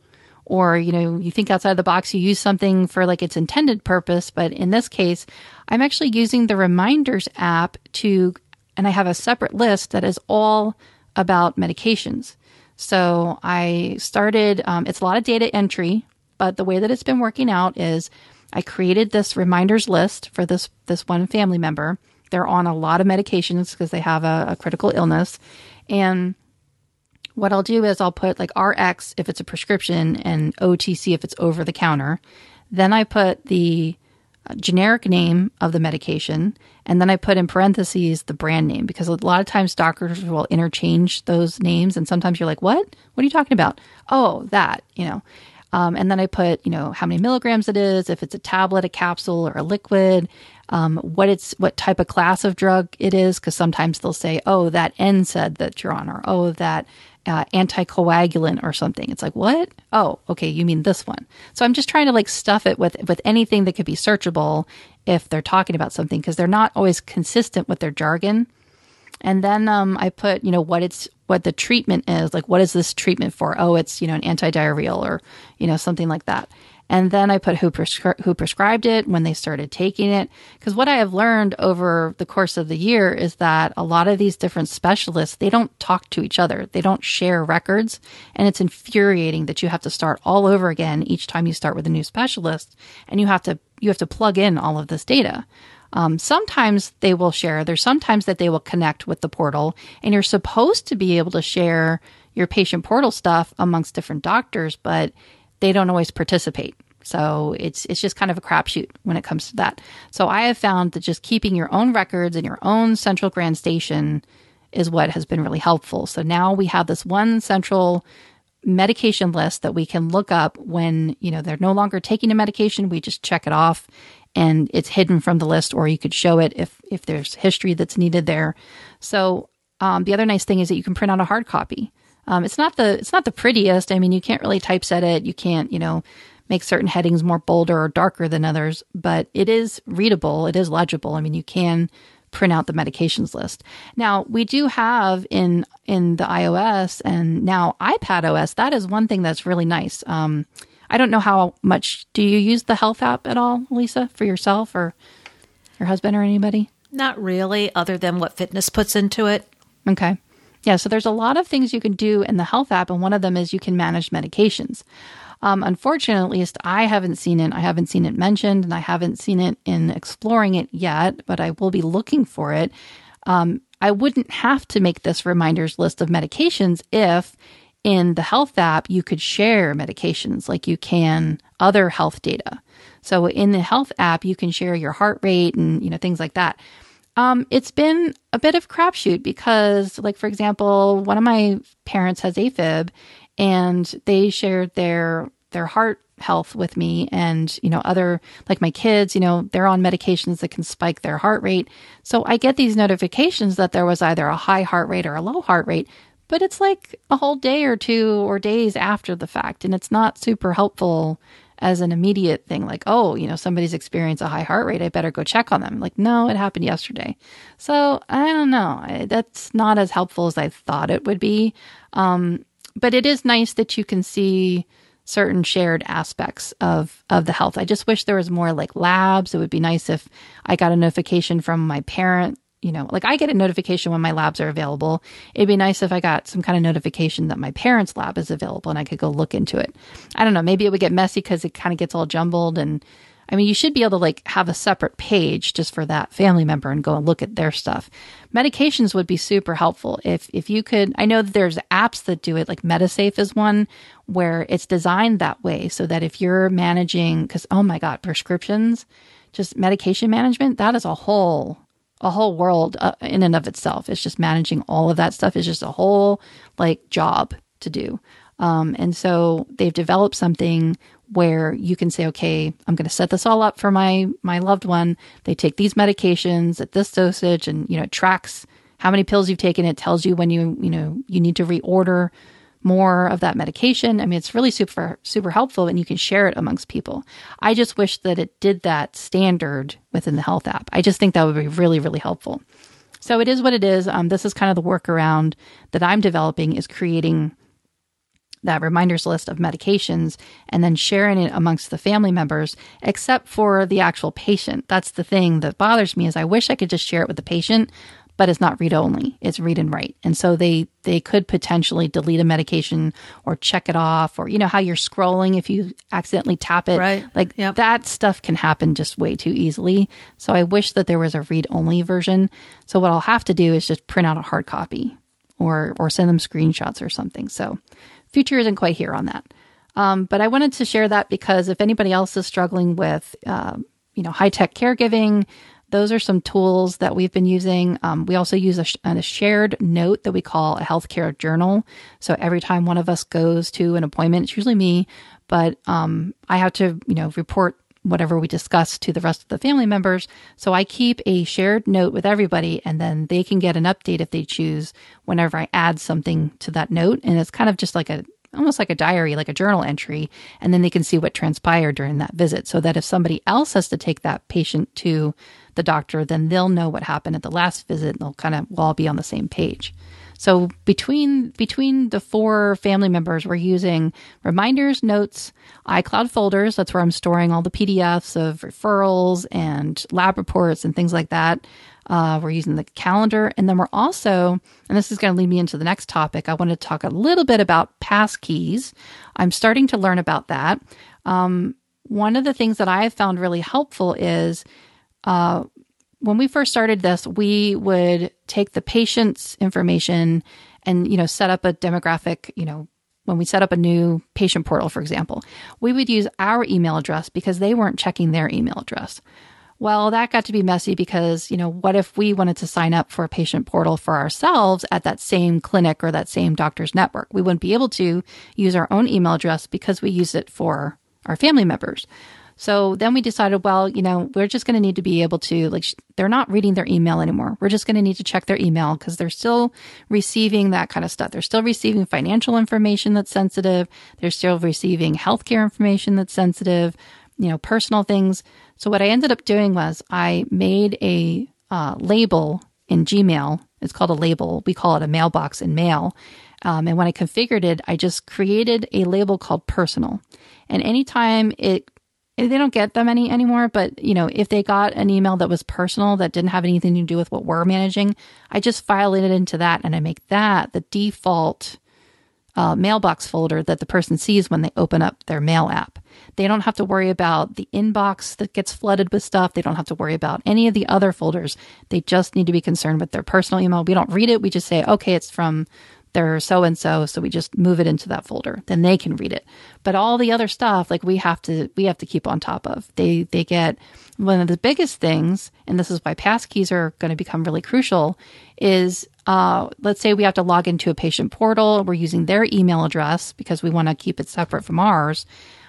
or, you know, you think outside the box, you use something for like its intended purpose. But in this case, I'm actually using the reminders app to, and I have a separate list that is all about medications. So I started, um, it's a lot of data entry, but the way that it's been working out is I created this reminders list for this, this one family member. They're on a lot of medications because they have a, a critical illness. And what I'll do is I'll put like RX if it's a prescription and OTC if it's over the counter. Then I put the uh, generic name of the medication, and then I put in parentheses the brand name because a lot of times doctors will interchange those names, and sometimes you're like, "What? What are you talking about?" Oh, that, you know. Um, and then I put, you know, how many milligrams it is, if it's a tablet, a capsule, or a liquid, um, what it's, what type of class of drug it is, because sometimes they'll say, "Oh, that NSAID that you're on," or "Oh, that uh, anticoagulant or something. It's like, what? Oh, okay, you mean this one. So I'm just trying to like stuff it with with anything that could be searchable if they're talking about something because they're not always consistent with their jargon. And then um, I put, you know, what it's what the treatment is. Like, what is this treatment for? Oh, it's you know an antidiarrheal or you know something like that. And then I put who, prescri- who prescribed it, when they started taking it. Because what I have learned over the course of the year is that a lot of these different specialists, they don't talk to each other. They don't share records. And it's infuriating that you have to start all over again each time you start with a new specialist. And you have to, you have to plug in all of this data. Um, sometimes they will share. There's sometimes that they will connect with the portal, and you're supposed to be able to share your patient portal stuff amongst different doctors, but they don't always participate. So it's it's just kind of a crapshoot when it comes to that. So I have found that just keeping your own records in your own central grand station is what has been really helpful. So now we have this one central medication list that we can look up when, you know, they're no longer taking a medication, we just check it off and it's hidden from the list or you could show it if if there's history that's needed there. So um, the other nice thing is that you can print out a hard copy. Um, it's not the it's not the prettiest. I mean, you can't really typeset it. You can't, you know, make certain headings more bolder or darker than others, but it is readable. It is legible. I mean, you can print out the medications list. Now, we do have in in the iOS and now iPad OS. That is one thing that's really nice. Um, I don't know how much do you use the health app at all, Lisa, for yourself or your husband or anybody? Not really, other than what fitness puts into it. Okay. Yeah, so there's a lot of things you can do in the health app, and one of them is you can manage medications. Um, unfortunately, at least I haven't seen it. I haven't seen it mentioned, and I haven't seen it in exploring it yet, but I will be looking for it. Um, I wouldn't have to make this reminders list of medications if in the health app you could share medications like you can other health data. So in the health app, you can share your heart rate and you know things like that. Um, it's been a bit of crapshoot because, like, for example, one of my parents has AFib and they shared their, their heart health with me and, you know, other, like my kids, you know, they're on medications that can spike their heart rate. So I get these notifications that there was either a high heart rate or a low heart rate, but it's like a whole day or two or days after the fact. And it's not super helpful as an immediate thing, like, oh, you know, somebody's experienced a high heart rate. I better go check on them. Like, no, it happened yesterday. So I don't know. That's not as helpful as I thought it would be. Um, but it is nice that you can see certain shared aspects of of the health. I just wish there was more like labs. It would be nice if I got a notification from my parent you know, like I get a notification when my labs are available. It'd be nice if I got some kind of notification that my parents' lab is available and I could go look into it. I don't know. Maybe it would get messy because it kind of gets all jumbled. And I mean, you should be able to like have a separate page just for that family member and go and look at their stuff. Medications would be super helpful if if you could. I know that there's apps that do it. Like MediSafe is one where it's designed that way so that if you're managing, because oh my god, prescriptions, just medication management, that is a whole a whole world uh, in and of itself. It's just managing all of that stuff is just a whole like job to do. Um, and so they've developed something where you can say, okay, I'm going to set this all up for my my loved one. They take these medications at this dosage, and you know, it tracks how many pills you've taken. It tells you when you you know you need to reorder more of that medication. I mean, it's really super, super helpful and you can share it amongst people. I just wish that it did that standard within the health app. I just think that would be really, really helpful. So it is what it is. Um, this is kind of the workaround that I'm developing is creating that reminders list of medications and then sharing it amongst the family members, except for the actual patient. That's the thing that bothers me is I wish I could just share it with the patient, but it's not read only. It's read and write. And so they, they could potentially delete a medication or check it off or, you know, how you're scrolling if you accidentally tap it. Right. Like yep. that stuff can happen just way too easily. So I wish that there was a read only version. So what I'll have to do is just print out a hard copy or, or send them screenshots or something. So future isn't quite here on that. Um, but I wanted to share that because if anybody else is struggling with, uh, you know, high tech caregiving, those are some tools that we've been using. Um, we also use a, sh- a, shared note that we call a healthcare journal. So every time one of us goes to an appointment, it's usually me, but um, I have to, you know, report whatever we discuss to the rest of the family members. So I keep a shared note with everybody and then they can get an update if they choose whenever I add something to that note. And it's kind of just like a, almost like a diary, like a journal entry, and then they can see what transpired during that visit so that if somebody else has to take that patient to the doctor, then they'll know what happened at the last visit and they'll kind of we'll all be on the same page. So between between the four family members, we're using reminders, notes, iCloud folders. That's where I'm storing all the PDFs of referrals and lab reports and things like that. Uh, we're using the calendar, and then we're also, and this is going to lead me into the next topic. I want to talk a little bit about passkeys. I'm starting to learn about that. Um, one of the things that I have found really helpful is uh, when we first started this, we would take the patient's information and, you know, set up a demographic, you know, when we set up a new patient portal, for example, we would use our email address because they weren't checking their email address. Well, that got to be messy because, you know, what if we wanted to sign up for a patient portal for ourselves at that same clinic or that same doctor's network? We wouldn't be able to use our own email address because we use it for our family members. So then we decided, well, you know, we're just going to need to be able to, like, they're not reading their email anymore. We're just going to need to check their email because they're still receiving that kind of stuff. They're still receiving financial information that's sensitive. They're still receiving healthcare information that's sensitive, you know, personal things. So what I ended up doing was I made a uh, label in Gmail. It's called a label. We call it a mailbox in mail. Um, and when I configured it, I just created a label called personal. And anytime it they don't get them any anymore but you know if they got an email that was personal that didn't have anything to do with what we're managing i just file it into that and i make that the default uh, mailbox folder that the person sees when they open up their mail app. They don't have to worry about the inbox that gets flooded with stuff. They don't have to worry about any of the other folders. They just need to be concerned with their personal email. We don't read it. We just say okay it's from they're so and so so we just move it into that folder. Then they can read it. But all the other stuff like we have to we have to keep on top of. They they get one of the biggest things and this is why passkeys are going to become really crucial is uh, let's say we have to log into a patient portal. We're using their email address because we want to keep it separate from ours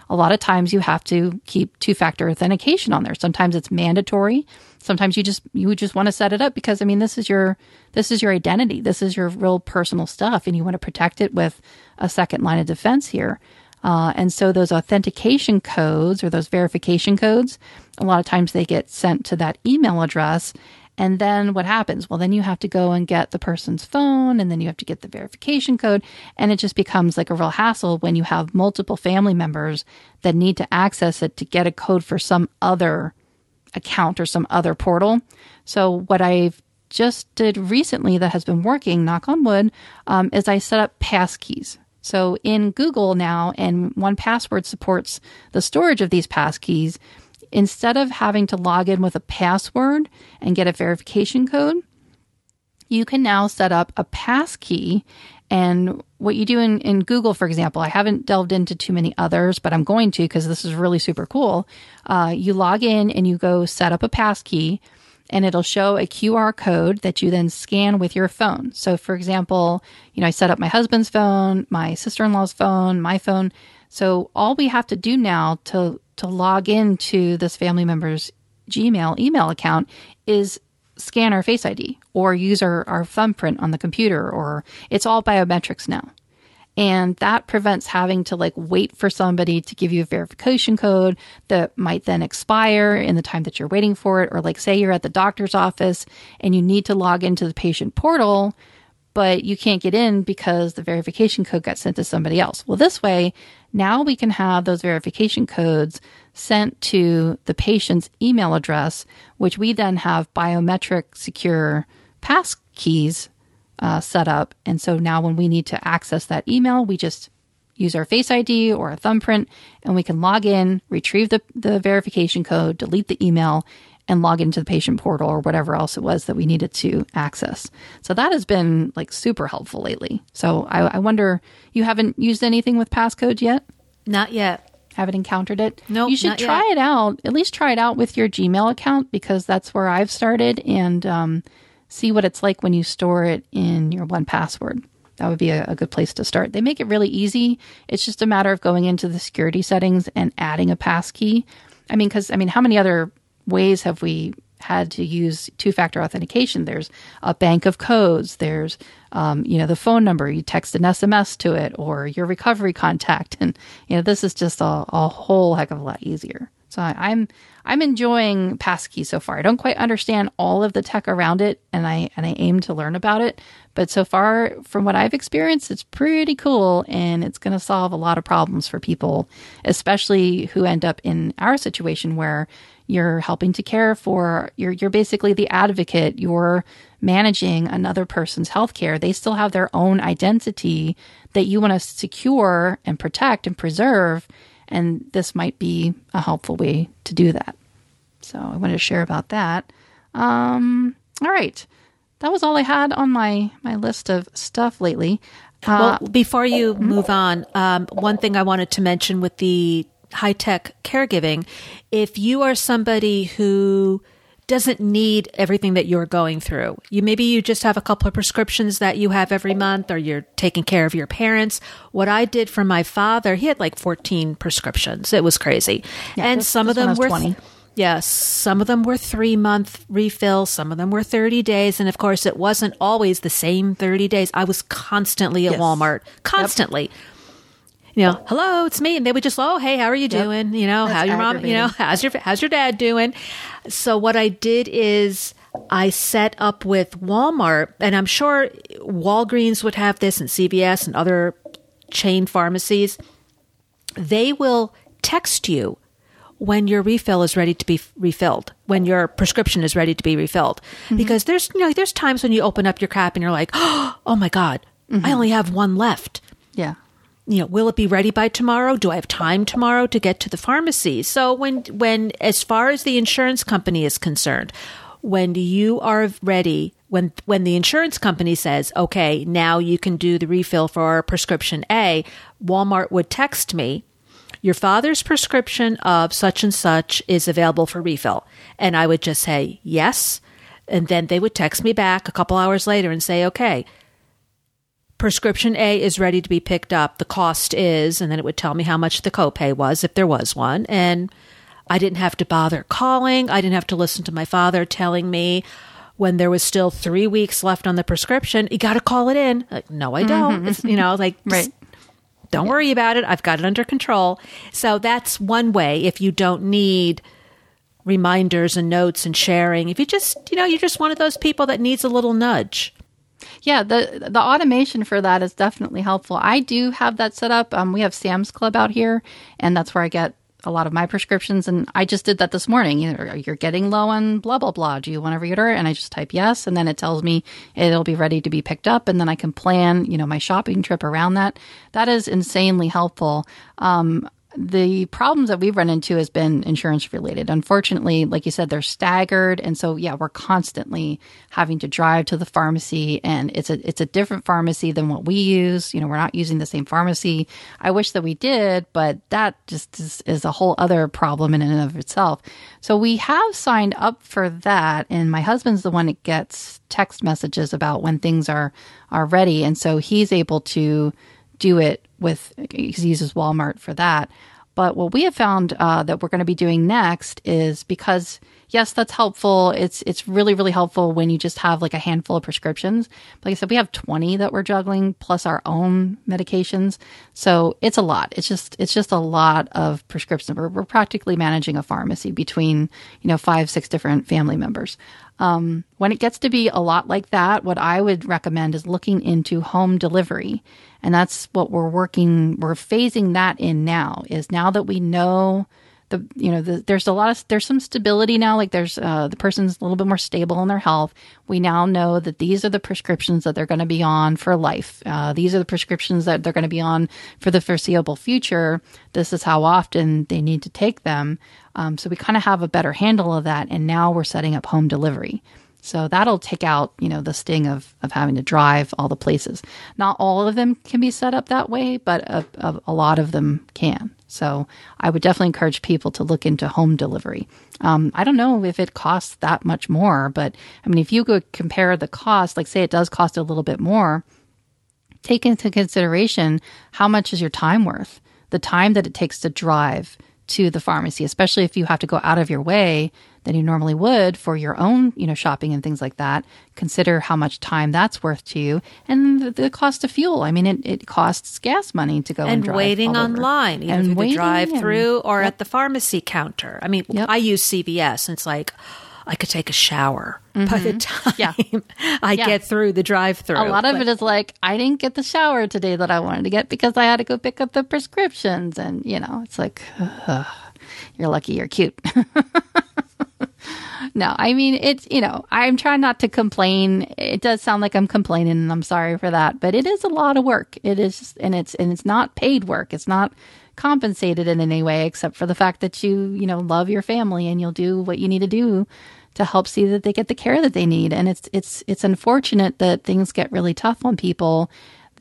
a lot of times you have to keep two factor authentication on there. Sometimes it's mandatory. Sometimes you just you just want to set it up because I mean this is your this is your identity. This is your real personal stuff and you want to protect it with a second line of defense here. Uh, and so those authentication codes or those verification codes, a lot of times they get sent to that email address and then what happens? Well, then you have to go and get the person's phone and then you have to get the verification code. And it just becomes like a real hassle when you have multiple family members that need to access it to get a code for some other account or some other portal. So what I've just did recently that has been working, knock on wood, um, is I set up passkeys. So in Google now, and 1Password supports the storage of these passkeys instead of having to log in with a password and get a verification code, you can now set up a passkey. And what you do in, in Google, for example, I haven't delved into too many others, but I'm going to because this is really super cool. Uh, you log in and you go set up a passkey and it'll show a QR code that you then scan with your phone. So, for example, you know, I set up my husband's phone, my sister in law's phone, my phone. So, all we have to do now to to log into this family member's Gmail email account is scan our face ID or use our, our thumbprint on the computer or it's all biometrics now. And that prevents having to like wait for somebody to give you a verification code that might then expire in the time that you're waiting for it. Or like say you're at the doctor's office and you need to log into the patient portal but you can't get in because the verification code got sent to somebody else. Well, this way, now we can have those verification codes sent to the patient's email address, which we then have biometric secure pass keys uh, set up. And so now when we need to access that email, we just use our Face ID or a thumbprint and we can log in, retrieve the, the verification code, delete the email, and log into the patient portal or whatever else it was that we needed to access. So that has been like super helpful lately. So I, I wonder, you haven't used anything with passcodes yet? Not yet. Haven't encountered it? No, nope, you should try yet. it out. At least try it out with your Gmail account because that's where I've started, and um, see what it's like when you store it in your 1Password. That would be a, a good place to start. They make it really easy. It's just a matter of going into the security settings and adding a passkey. I mean, because I mean, how many other ways have we had to use two factor authentication. There's a bank of codes. There's, um, you know, the phone number. You text an SMS to it or your recovery contact. And, you know, this is just a, a whole heck of a lot easier. So I, I'm I'm enjoying Passkey so far. I don't quite understand all of the tech around it, and I and I aim to learn about it. But so far, from what I've experienced, it's pretty cool, and it's going to solve a lot of problems for people, especially who end up in our situation where you're helping to care for you're you're basically the advocate. You're managing another person's healthcare. They still have their own identity that you want to secure and protect and preserve and this might be a helpful way to do that. So I wanted to share about that. Um, all right. That was all I had on my, my list of stuff lately. Uh, well, before you mm-hmm. move on, um, one thing I wanted to mention with the high tech caregiving, if you are somebody who doesn't need everything that you're going through. You maybe you just have a couple of prescriptions that you have every month or you're taking care of your parents. What I did for my father, he had like 14 prescriptions. It was crazy. Yeah, and this, some this of them were 20. Th- Yes, some of them were three month refills, some of them were 30 days. And of course, it wasn't always the same 30 days. I was constantly at yes. Walmart, constantly. Yep you know, hello, it's me. And they would just, oh, hey, how are you doing? Yep. You know, That's how your mom, you know, how's your, how's your dad doing? So what I did is I set up with Walmart and I'm sure Walgreens would have this and CVS and other chain pharmacies. They will text you when your refill is ready to be refilled, when your prescription is ready to be refilled. Mm-hmm. Because there's, you know, there's times when you open up your cap and you're like, oh my God, mm-hmm. I only have one left. Yeah you know, will it be ready by tomorrow? Do I have time tomorrow to get to the pharmacy? So when, when, as far as the insurance company is concerned, when you are ready, when, when the insurance company says, okay, now you can do the refill for prescription A, Walmart would text me, your father's prescription of such and such is available for refill. And I would just say, yes. And then they would text me back a couple hours later and say, okay, prescription A is ready to be picked up. The cost is, and then it would tell me how much the copay was if there was one. And I didn't have to bother calling. I didn't have to listen to my father telling me when there was still three weeks left on the prescription, you got to call it in. Like, no, I don't. Mm-hmm. you know, like, right. don't yeah. worry about it. I've got it under control. So that's one way if you don't need reminders and notes and sharing. If you just, you know, you're just one of those people that needs a little nudge. Yeah, the the automation for that is definitely helpful. I do have that set up. Um, we have Sam's Club out here, and that's where I get a lot of my prescriptions. And I just did that this morning. You know, you're getting low on blah blah blah. Do you want to reorder? And I just type yes, and then it tells me it'll be ready to be picked up, and then I can plan, you know, my shopping trip around that. That is insanely helpful. Um, the problems that we've run into has been insurance related. Unfortunately, like you said, they're staggered, and so yeah, we're constantly having to drive to the pharmacy, and it's a it's a different pharmacy than what we use. You know, we're not using the same pharmacy. I wish that we did, but that just is, is a whole other problem in and of itself. So we have signed up for that, and my husband's the one that gets text messages about when things are are ready, and so he's able to do it with he uses Walmart for that. But what we have found uh, that we're going to be doing next is because yes, that's helpful. It's it's really really helpful when you just have like a handful of prescriptions. But like I said, we have twenty that we're juggling plus our own medications, so it's a lot. It's just it's just a lot of prescriptions. We're, we're practically managing a pharmacy between you know five six different family members. Um, when it gets to be a lot like that, what I would recommend is looking into home delivery. And that's what we're working, we're phasing that in now is now that we know the, you know, the, there's a lot of, there's some stability now. Like there's, uh, the person's a little bit more stable in their health. We now know that these are the prescriptions that they're going to be on for life. Uh, these are the prescriptions that they're going to be on for the foreseeable future. This is how often they need to take them. Um, so we kind of have a better handle of that. And now we're setting up home delivery. So that'll take out, you know, the sting of, of having to drive all the places. Not all of them can be set up that way, but a, a, a lot of them can. So I would definitely encourage people to look into home delivery. Um, I don't know if it costs that much more, but I mean, if you could compare the cost, like say it does cost a little bit more, take into consideration how much is your time worth? The time that it takes to drive to the pharmacy, especially if you have to go out of your way than you normally would for your own, you know, shopping and things like that. Consider how much time that's worth to you and the, the cost of fuel. I mean, it, it costs gas money to go and, and waiting online, either and through the drive through or yep. at the pharmacy counter. I mean, yep. I use CVS and it's like, I could take a shower mm-hmm. by the time yeah. I yeah. get through the drive through. A lot of it is like, I didn't get the shower today that I wanted to get because I had to go pick up the prescriptions. And, you know, it's like, you're lucky you're cute. no, I mean, it's, you know, I'm trying not to complain. It does sound like I'm complaining and I'm sorry for that, but it is a lot of work. It is, and it's, and it's not paid work. It's not compensated in any way except for the fact that you, you know, love your family and you'll do what you need to do to help see that they get the care that they need. And it's it's it's unfortunate that things get really tough on people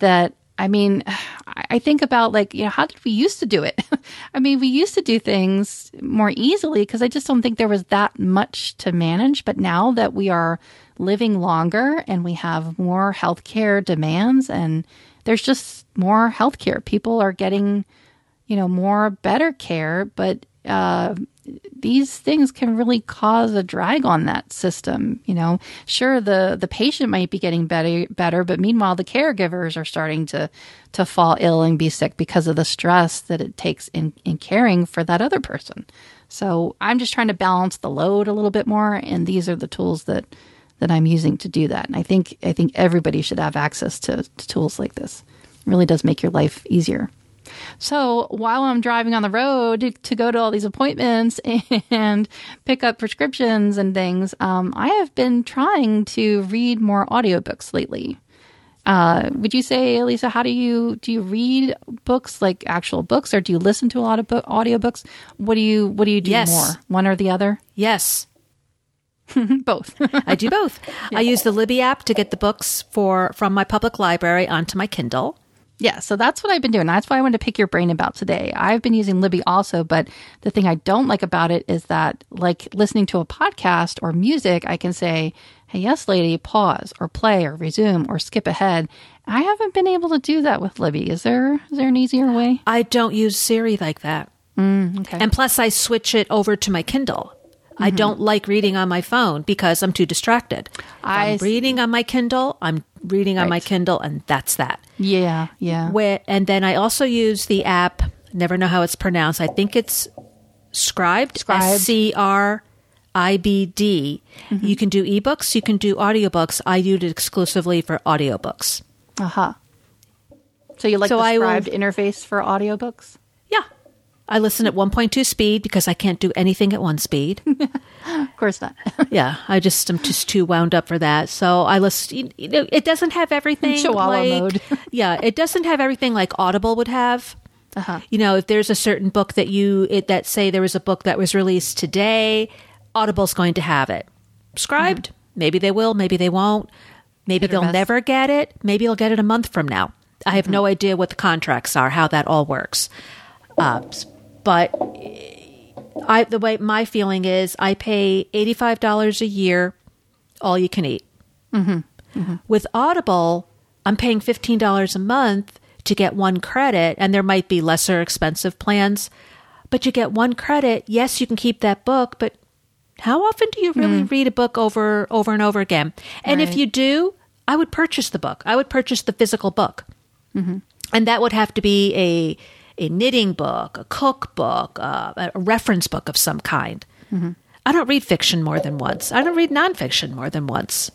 that I mean, I think about like, you know, how did we used to do it? I mean, we used to do things more easily because I just don't think there was that much to manage. But now that we are living longer and we have more healthcare demands and there's just more healthcare, people are getting, you know, more better care, but uh, these things can really cause a drag on that system. You know, sure the the patient might be getting better better, but meanwhile the caregivers are starting to to fall ill and be sick because of the stress that it takes in in caring for that other person. So I'm just trying to balance the load a little bit more, and these are the tools that that I'm using to do that. And I think I think everybody should have access to, to tools like this. It really does make your life easier. So while I'm driving on the road to go to all these appointments and pick up prescriptions and things, um, I have been trying to read more audiobooks lately. Uh, would you say, Lisa, how do you do you read books like actual books, or do you listen to a lot of book, audiobooks? What do you what do you do yes. more, one or the other? Yes, both. I do both. Yeah. I use the Libby app to get the books for from my public library onto my Kindle. Yeah, so that's what I've been doing. That's why I wanted to pick your brain about today. I've been using Libby also, but the thing I don't like about it is that, like listening to a podcast or music, I can say, hey, yes, lady, pause or play or resume or skip ahead. I haven't been able to do that with Libby. Is there is there an easier way? I don't use Siri like that. Mm, okay. And plus, I switch it over to my Kindle. Mm-hmm. I don't like reading on my phone because I'm too distracted. I am reading on my Kindle. I'm reading on right. my Kindle, and that's that. Yeah, yeah. Where and then I also use the app. Never know how it's pronounced. I think it's Scribd. S C R I B D. Mm-hmm. You can do ebooks. You can do audiobooks. I use it exclusively for audiobooks. Uh huh. So you like so the Scribd will, interface for audiobooks? I listen at 1.2 speed because I can't do anything at one speed. of course not. yeah, I just am just too wound up for that. So I listen. You know, it doesn't have everything. Chihuahua like, mode. yeah, it doesn't have everything like Audible would have. Uh-huh. You know, if there's a certain book that you it, that say there was a book that was released today, Audible's going to have it. Scribd, mm-hmm. maybe they will, maybe they won't. Maybe they'll never get it. Maybe they'll get it a month from now. I have mm-hmm. no idea what the contracts are, how that all works. Uh, but I the way my feeling is, I pay eighty five dollars a year, all you can eat. Mm-hmm. Mm-hmm. With Audible, I'm paying fifteen dollars a month to get one credit, and there might be lesser expensive plans, but you get one credit. Yes, you can keep that book, but how often do you really mm. read a book over over and over again? And right. if you do, I would purchase the book. I would purchase the physical book, mm-hmm. and that would have to be a a knitting book, a cookbook, uh, a reference book of some kind. Mm-hmm. I don't read fiction more than once. I don't read nonfiction more than once.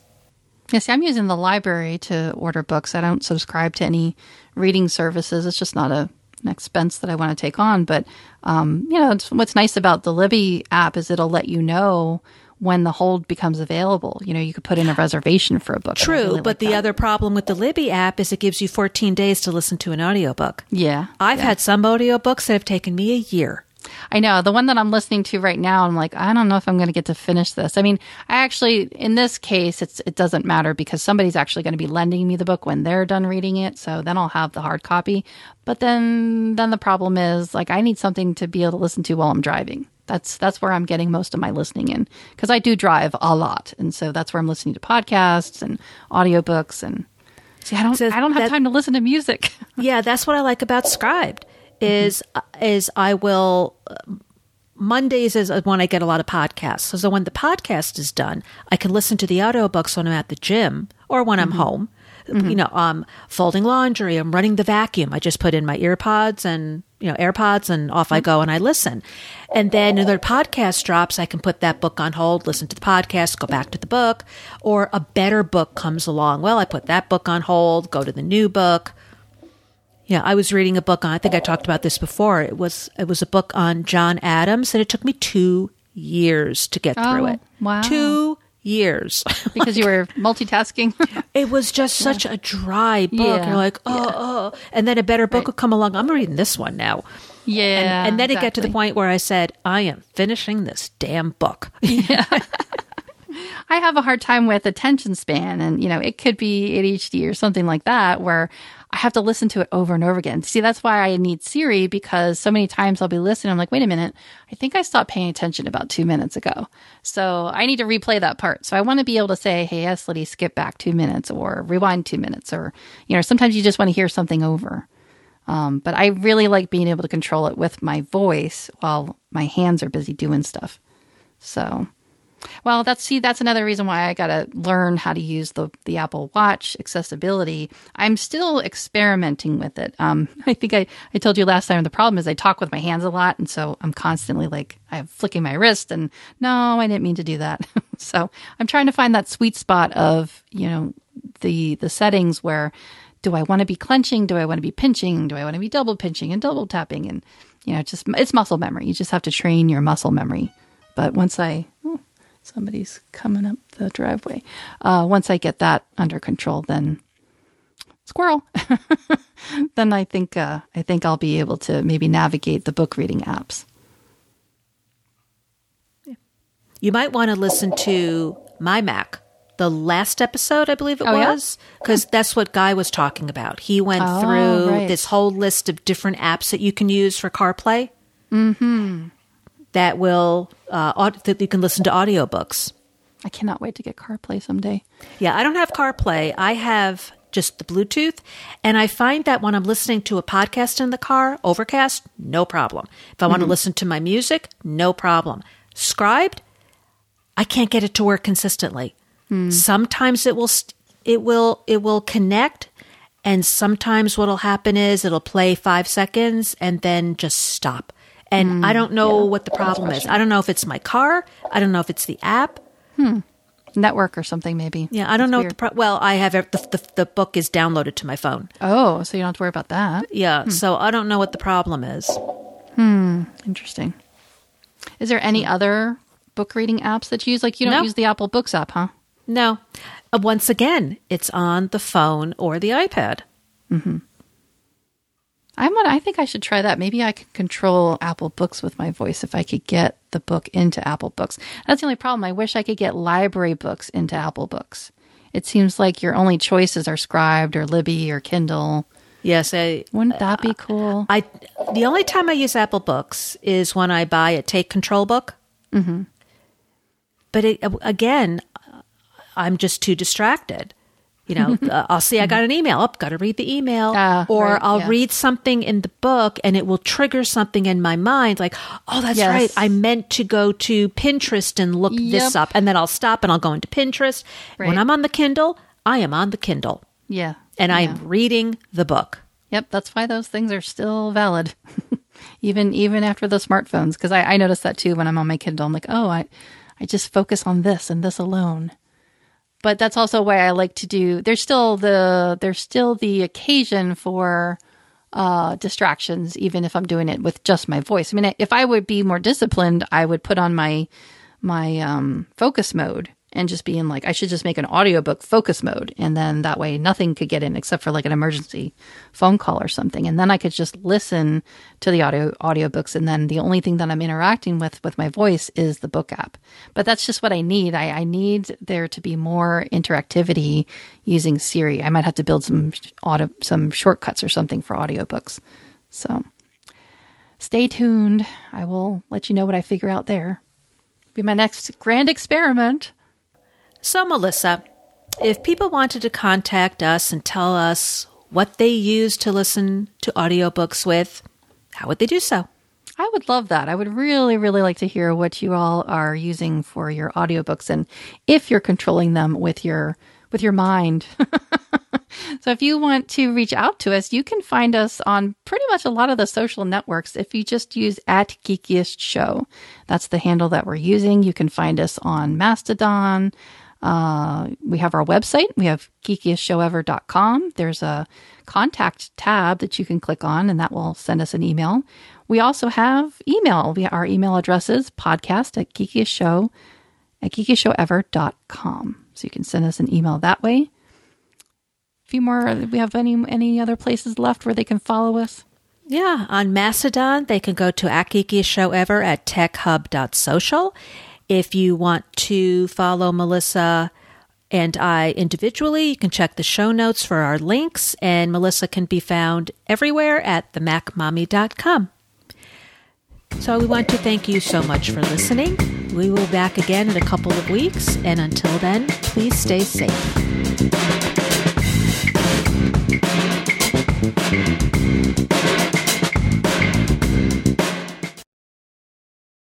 Yes, I'm using the library to order books. I don't subscribe to any reading services. It's just not a an expense that I want to take on. But um, you know, what's nice about the Libby app is it'll let you know when the hold becomes available. You know, you could put in a reservation for a book. True, really but like the that. other problem with the Libby app is it gives you 14 days to listen to an audiobook. Yeah. I've yeah. had some audiobooks that have taken me a year. I know. The one that I'm listening to right now, I'm like, I don't know if I'm going to get to finish this. I mean, I actually, in this case, it's it doesn't matter because somebody's actually going to be lending me the book when they're done reading it. So then I'll have the hard copy. But then, then the problem is like I need something to be able to listen to while I'm driving. That's that's where I'm getting most of my listening in because I do drive a lot, and so that's where I'm listening to podcasts and audiobooks and. See, I don't. So I don't have that, time to listen to music. yeah, that's what I like about Scribd Is mm-hmm. is I will. Mondays is when I get a lot of podcasts. So when the podcast is done, I can listen to the audiobooks when I'm at the gym or when I'm home. Mm-hmm. You know, I'm folding laundry, I'm running the vacuum. I just put in my earpods and, you know, AirPods and off. I go and I listen. And then another podcast drops, I can put that book on hold, listen to the podcast, go back to the book, or a better book comes along. Well, I put that book on hold, go to the new book. Yeah, I was reading a book on I think I talked about this before. It was it was a book on John Adams and it took me 2 years to get oh, through it. Wow. 2 years because you were multitasking. it was just yeah. such a dry book. Yeah. You're like, oh, yeah. Oh, oh, and then a better book right. would come along. I'm reading this one now. Yeah, and, and then exactly. it got to the point where I said, I am finishing this damn book. Yeah. I have a hard time with attention span, and you know, it could be ADHD or something like that, where I have to listen to it over and over again. See, that's why I need Siri because so many times I'll be listening. I'm like, wait a minute. I think I stopped paying attention about two minutes ago. So I need to replay that part. So I want to be able to say, hey, yes, Liddy, skip back two minutes or rewind two minutes. Or, you know, sometimes you just want to hear something over. Um, but I really like being able to control it with my voice while my hands are busy doing stuff. So well, that's see, that's another reason why I got to learn how to use the the Apple Watch accessibility. I'm still experimenting with it. Um, I think I, I told you last time the problem is I talk with my hands a lot, and so I'm constantly like I'm flicking my wrist, and no, I didn't mean to do that. so I'm trying to find that sweet spot of you know the the settings where do I want to be clenching? Do I want to be pinching? Do I want to be double pinching and double tapping? And you know, just it's muscle memory. You just have to train your muscle memory. But once I oh, somebody's coming up the driveway. Uh, once I get that under control, then squirrel. then I think uh, I think I'll be able to maybe navigate the book reading apps. You might want to listen to my Mac, the last episode, I believe it oh, was, because yeah? that's what Guy was talking about. He went oh, through right. this whole list of different apps that you can use for CarPlay. Hmm that will uh, that you can listen to audiobooks. I cannot wait to get CarPlay someday. Yeah, I don't have CarPlay. I have just the Bluetooth, and I find that when I'm listening to a podcast in the car, Overcast, no problem. If I mm-hmm. want to listen to my music, no problem. Scribd, I can't get it to work consistently. Mm. Sometimes it will it will it will connect and sometimes what'll happen is it'll play 5 seconds and then just stop. And mm, I don't know yeah. what the problem is. I don't know if it's my car. I don't know if it's the app. Hmm. Network or something, maybe. Yeah, I don't That's know. the pro- well, I have the, the, the book is downloaded to my phone. Oh, so you don't have to worry about that. Yeah, hmm. so I don't know what the problem is. Hmm. Interesting. Is there any other book reading apps that you use? Like you don't no. use the Apple Books app, huh? No. Uh, once again, it's on the phone or the iPad. Mm-hmm. I'm I think I should try that. Maybe I could control Apple Books with my voice if I could get the book into Apple Books. That's the only problem. I wish I could get library books into Apple Books. It seems like your only choices are Scribd or Libby or Kindle. Yes, I, wouldn't that be cool? I the only time I use Apple Books is when I buy a Take Control book. Mm-hmm. But it, again, I'm just too distracted. You know, uh, I'll see I got an email. Up, oh, got to read the email, uh, or right, I'll yeah. read something in the book, and it will trigger something in my mind, like, "Oh, that's yes. right. I meant to go to Pinterest and look yep. this up," and then I'll stop and I'll go into Pinterest. Right. When I'm on the Kindle, I am on the Kindle. Yeah, and yeah. I'm reading the book. Yep, that's why those things are still valid, even even after the smartphones. Because I, I notice that too when I'm on my Kindle. I'm like, oh, I I just focus on this and this alone but that's also why I like to do. There's still the there's still the occasion for uh, distractions, even if I'm doing it with just my voice. I mean, if I would be more disciplined, I would put on my my um, focus mode and just being like I should just make an audiobook focus mode and then that way nothing could get in except for like an emergency phone call or something and then I could just listen to the audio audiobooks and then the only thing that I'm interacting with with my voice is the book app. But that's just what I need. I, I need there to be more interactivity using Siri. I might have to build some auto, some shortcuts or something for audiobooks. So stay tuned. I will let you know what I figure out there. Be my next grand experiment. So, Melissa, if people wanted to contact us and tell us what they use to listen to audiobooks with, how would they do so? I would love that. I would really, really like to hear what you all are using for your audiobooks and if you're controlling them with your with your mind. so if you want to reach out to us, you can find us on pretty much a lot of the social networks if you just use at Geekiest Show. That's the handle that we're using. You can find us on Mastodon. Uh, we have our website. We have geekiestshowever.com. There's a contact tab that you can click on and that will send us an email. We also have email. We, our email address is podcast at geekiestshow at geekiestshowever.com. So you can send us an email that way. A few more. We have any any other places left where they can follow us? Yeah, on Mastodon, they can go to at Geekiest Show Ever at techhub.social. If you want to follow Melissa and I individually, you can check the show notes for our links, and Melissa can be found everywhere at themacmommy.com. So we want to thank you so much for listening. We will be back again in a couple of weeks, and until then, please stay safe.